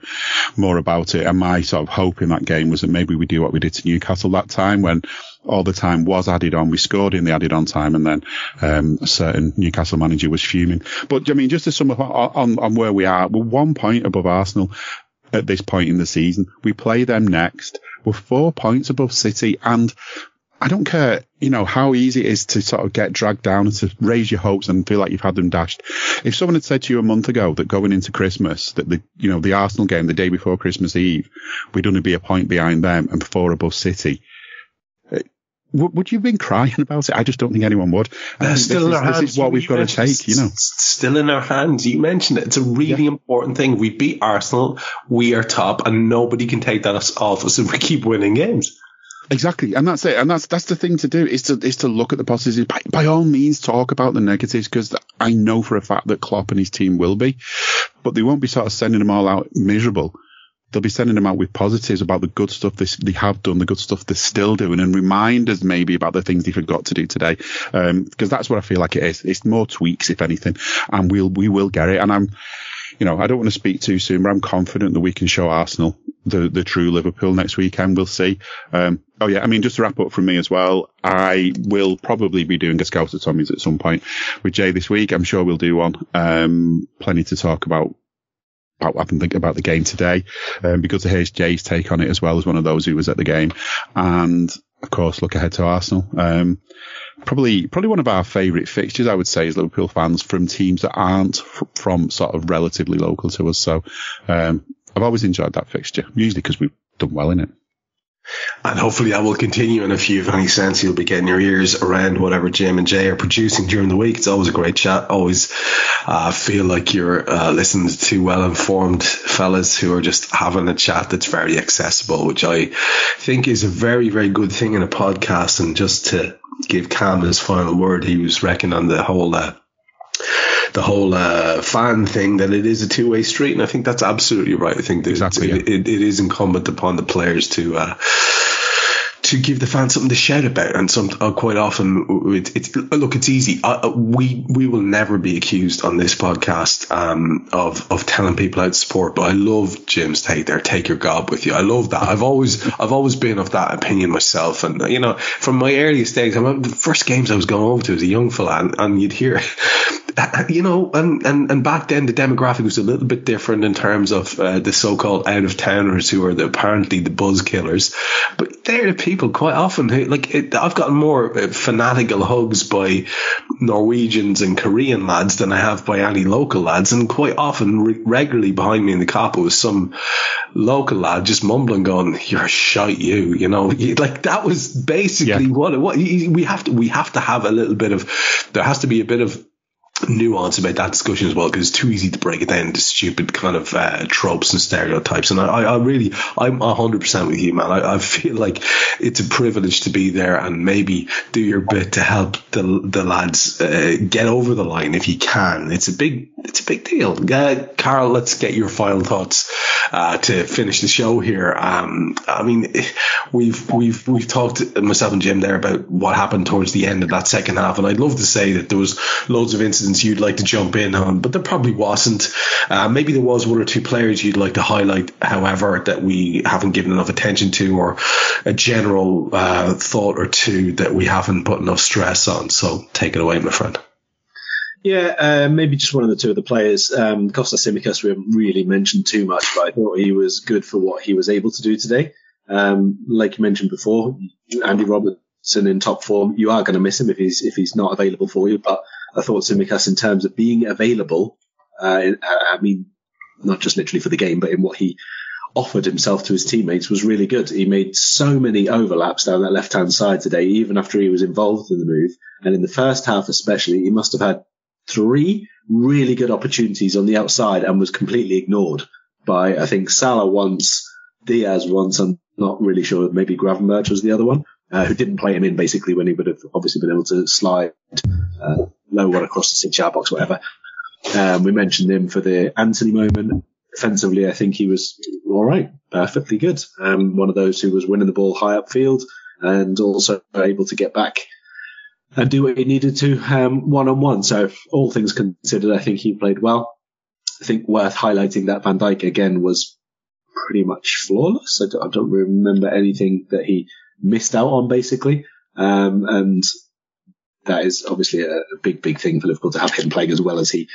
more about it. And my sort of hope in that game was that maybe we do what we did to Newcastle that time when all the time was added on. We scored in the added on time and then, um, a certain Newcastle manager was fuming. But I mean, just to sum up on, on where we are, we're one point above Arsenal at this point in the season. We play them next. We're four points above City and I don't care, you know, how easy it is to sort of get dragged down and to raise your hopes and feel like you've had them dashed. If someone had said to you a month ago that going into Christmas, that the, you know, the Arsenal game the day before Christmas Eve, we'd only be a point behind them and four above City, eh, would you have been crying about it? I just don't think anyone would. Still this, in our is, hands. this is what we've got to take, you know. Still in our hands. You mentioned it. It's a really yeah. important thing. We beat Arsenal. We are top and nobody can take that off us if we keep winning games. Exactly, and that's it, and that's that's the thing to do is to is to look at the positives. By, by all means, talk about the negatives because I know for a fact that Klopp and his team will be, but they won't be sort of sending them all out miserable. They'll be sending them out with positives about the good stuff they, they have done, the good stuff they're still doing, and reminders maybe about the things they forgot to do today. Because um, that's what I feel like it is. It's more tweaks, if anything, and we'll we will get it. And I'm you know, I don't want to speak too soon, but I'm confident that we can show Arsenal the, the true Liverpool next weekend. We'll see. Um, oh yeah, I mean, just to wrap up from me as well, I will probably be doing a Scout of Tommy's at some point with Jay this week. I'm sure we'll do one. Um, plenty to talk about. About, been thinking about the game today, um, because here's Jay's take on it as well as one of those who was at the game. And of course, look ahead to Arsenal. Um, probably, probably one of our favourite fixtures, I would say, as Liverpool fans from teams that aren't f- from sort of relatively local to us. So, um, I've always enjoyed that fixture, usually because we've done well in it. And hopefully that will continue. And if you have any sense, you'll be getting your ears around whatever Jim and Jay are producing during the week. It's always a great chat. Always uh, feel like you're uh, listening to well informed fellas who are just having a chat that's very accessible, which I think is a very, very good thing in a podcast. And just to give Cam his final word, he was reckoning on the whole. Uh, the whole uh, fan thing that it is a two way street, and I think that's absolutely right. I think exactly, yeah. it, it is incumbent upon the players to uh, to give the fans something to shout about. And some uh, quite often, it, it's look, it's easy. Uh, we we will never be accused on this podcast um, of of telling people how to support. But I love Jim's take there. Take your gob with you. I love that. I've always I've always been of that opinion myself. And you know, from my earliest days, I remember the first games I was going over to as a young fella, and, and you'd hear you know, and, and, and back then the demographic was a little bit different in terms of uh, the so-called out of towners who are the, apparently the buzz killers, but they're the people quite often who like it, I've gotten more uh, fanatical hugs by Norwegians and Korean lads than I have by any local lads, and quite often re- regularly behind me in the Kop was some local lad just mumbling, going, "You're a shite, you," you know, like that was basically yeah. what what we have to we have to have a little bit of there has to be a bit of nuance about that discussion as well because it's too easy to break it down into stupid kind of uh, tropes and stereotypes. And I, I really, I'm hundred percent with you, man. I, I, feel like it's a privilege to be there and maybe do your bit to help the the lads uh, get over the line if you can. It's a big, it's a big deal. Uh, Karl, let's get your final thoughts uh, to finish the show here. Um, I mean, we've we've we've talked myself and Jim there about what happened towards the end of that second half, and I'd love to say that there was loads of incidents you'd like to jump in on, but there probably wasn't. Uh, maybe there was one or two players you'd like to highlight, however, that we haven't given enough attention to, or a general uh, thought or two that we haven't put enough stress on. So take it away, my friend. Yeah, uh, maybe just one of the two of the players. Um, Kostas Tsimikas, we haven't really mentioned too much, but I thought he was good for what he was able to do today. Um, like you mentioned before, Andy Robertson in top form. You are going to miss him if he's if he's not available for you, but I thought Tsimikas in terms of being available, uh, I mean, not just literally for the game, but in what he offered himself to his teammates was really good. He made so many overlaps down that left hand side today, even after he was involved in the move. And in the first half, especially, he must have had three really good opportunities on the outside and was completely ignored by, I think, Salah once, Diaz once. I'm not really sure. Maybe Gravenberch was the other one, uh, who didn't play him in basically when he would have obviously been able to slide, uh, low one across the six yard box, whatever. Um, we mentioned him for the Antony moment. Defensively, I think he was all right, perfectly good. Um, one of those who was winning the ball high upfield and also able to get back and do what he needed to one on one. So all things considered, I think he played well. I think worth highlighting that Van Dijk again was pretty much flawless. I don't, I don't remember anything that he missed out on basically. Um, and that is obviously a, big, big thing for Liverpool to have him playing as well as he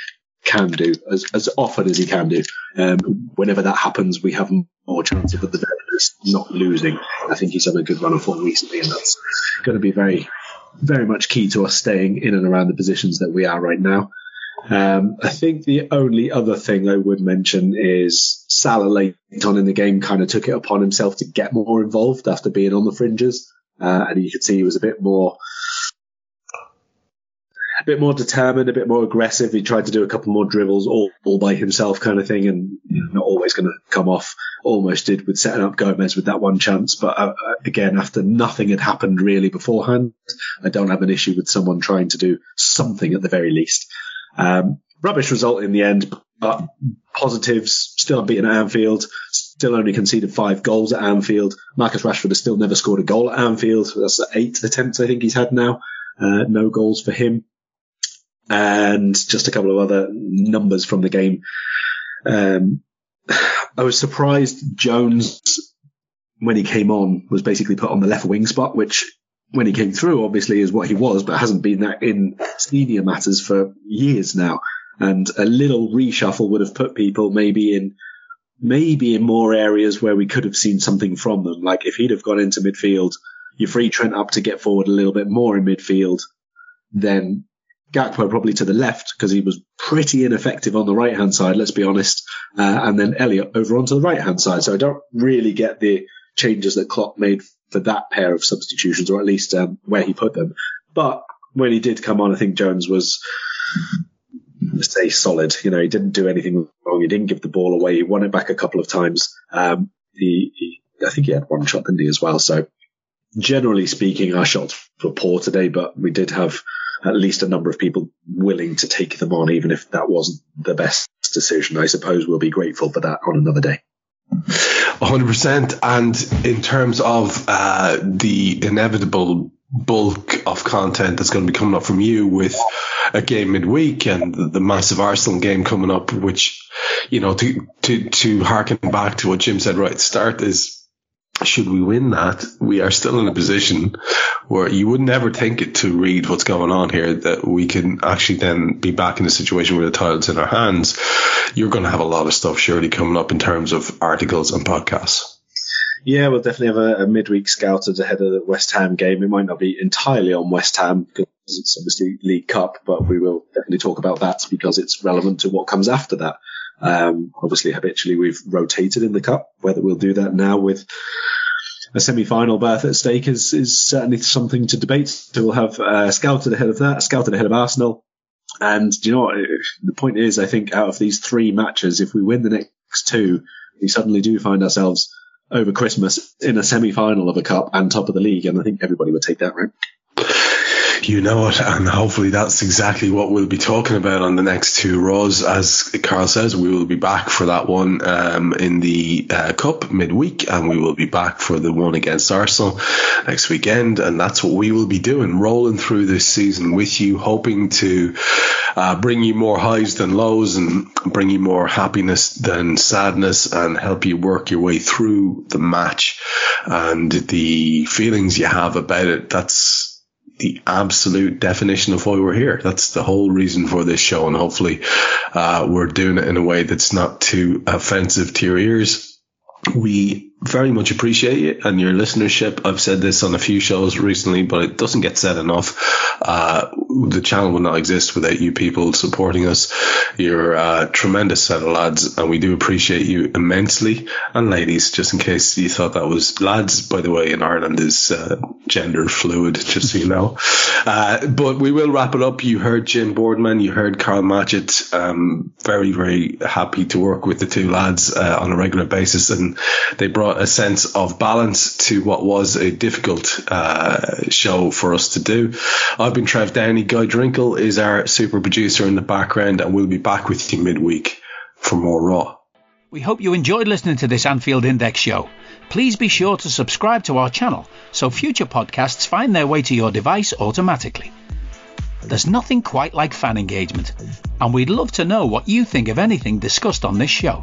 can do, as, as often as he can do. Um, whenever that happens, we have more chance of the least not losing. I think he's had a good run of form recently, and that's going to be very, very much key to us staying in and around the positions that we are right now. Um, I think the only other thing I would mention is Salah late on in the game kind of took it upon himself to get more involved after being on the fringes. Uh, and you could see he was a bit more bit more determined, a bit more aggressive. He tried to do a couple more dribbles all, all by himself kind of thing and you know, not always going to come off. Almost did with setting up Gomez with that one chance. But uh, uh, again, after nothing had happened really beforehand, I don't have an issue with someone trying to do something at the very least. Um, rubbish result in the end, but positives still unbeaten at Anfield, still only conceded five goals at Anfield. Marcus Rashford has still never scored a goal at Anfield. That's eight attempts I think he's had now. Uh, no goals for him and just a couple of other numbers from the game. Um, I was surprised Jones, when he came on, was basically put on the left wing spot, which when he came through, obviously is what he was, but hasn't been that in senior matters for years now. And a little reshuffle would have put people maybe in, maybe in more areas where we could have seen something from them. Like if he'd have gone into midfield, you free Trent up to get forward a little bit more in midfield, then Gakpo probably to the left because he was pretty ineffective on the right hand side, let's be honest. Uh, and then Elliott over onto the right hand side. So I don't really get the changes that Klopp made for that pair of substitutions, or at least um, where he put them. But when he did come on, I think Jones was, say, solid. You know, he didn't do anything wrong. He didn't give the ball away. He won it back a couple of times. Um, he, he, I think he had one shot, didn't he, as well? So generally speaking, our shots were poor today, but we did have at least a number of people willing to take them on, even if that wasn't the best decision. I suppose we'll be grateful for that on another day. 100%. And in terms of uh, the inevitable bulk of content that's going to be coming up from you with a game midweek and the, massive Arsenal game coming up, which, you know, to, to, to harken back to what Jim said right at the start is should we win that, we are still in a position where you would never think it to read what's going on here that we can actually then be back in a situation where the title's in our hands. You're going to have a lot of stuff surely coming up in terms of articles and podcasts. Yeah, we'll definitely have a, a midweek scouted ahead of the West Ham game. It might not be entirely on West Ham because it's obviously League Cup, but we will definitely talk about that because it's relevant to what comes after that. Um, obviously, habitually we've rotated in the cup. Whether we'll do that now with a semi-final berth at stake is is certainly something to debate. So we'll have uh, scouted ahead of that, scouted ahead of Arsenal. And you know what? The point is, I think out of these three matches, if we win the next two, we suddenly do find ourselves over Christmas in a semi-final of a cup and top of the league, and I think everybody would take that, right? You know it, and hopefully that's exactly what we'll be talking about on the next two Raws. As Karl says, we will be back for that one um, in the uh, Cup midweek, and we will be back for the one against Arsenal next weekend. And that's what we will be doing, rolling through this season with you, hoping to uh, bring you more highs than lows and bring you more happiness than sadness and help you work your way through the match and the feelings you have about it. That's the absolute definition of why we're here. That's the whole reason for this show. And hopefully, uh, we're doing it in a way that's not too offensive to your ears. We very much appreciate it and your listenership. I've said this on a few shows recently, but it doesn't get said enough. Uh, the channel would not exist without you people supporting us. You're a tremendous set of lads, and we do appreciate you immensely. And ladies, just in case you thought that was lads, by the way, in Ireland is uh, gender fluid, just so you know. Uh, but we will wrap it up. You heard Jim Boardman, you heard Karl Matchett. Um, very, very happy to work with the two lads uh, on a regular basis, and they brought brought a sense of balance to what was a difficult uh, show for us to do. I've been Trev Downey. Guy Drinkle is our super producer in the background, and we'll be back with you midweek for more Raw. We hope you enjoyed listening to this Anfield Index show. Please be sure to subscribe to our channel so future podcasts find their way to your device automatically. There's nothing quite like fan engagement, and we'd love to know what you think of anything discussed on this show.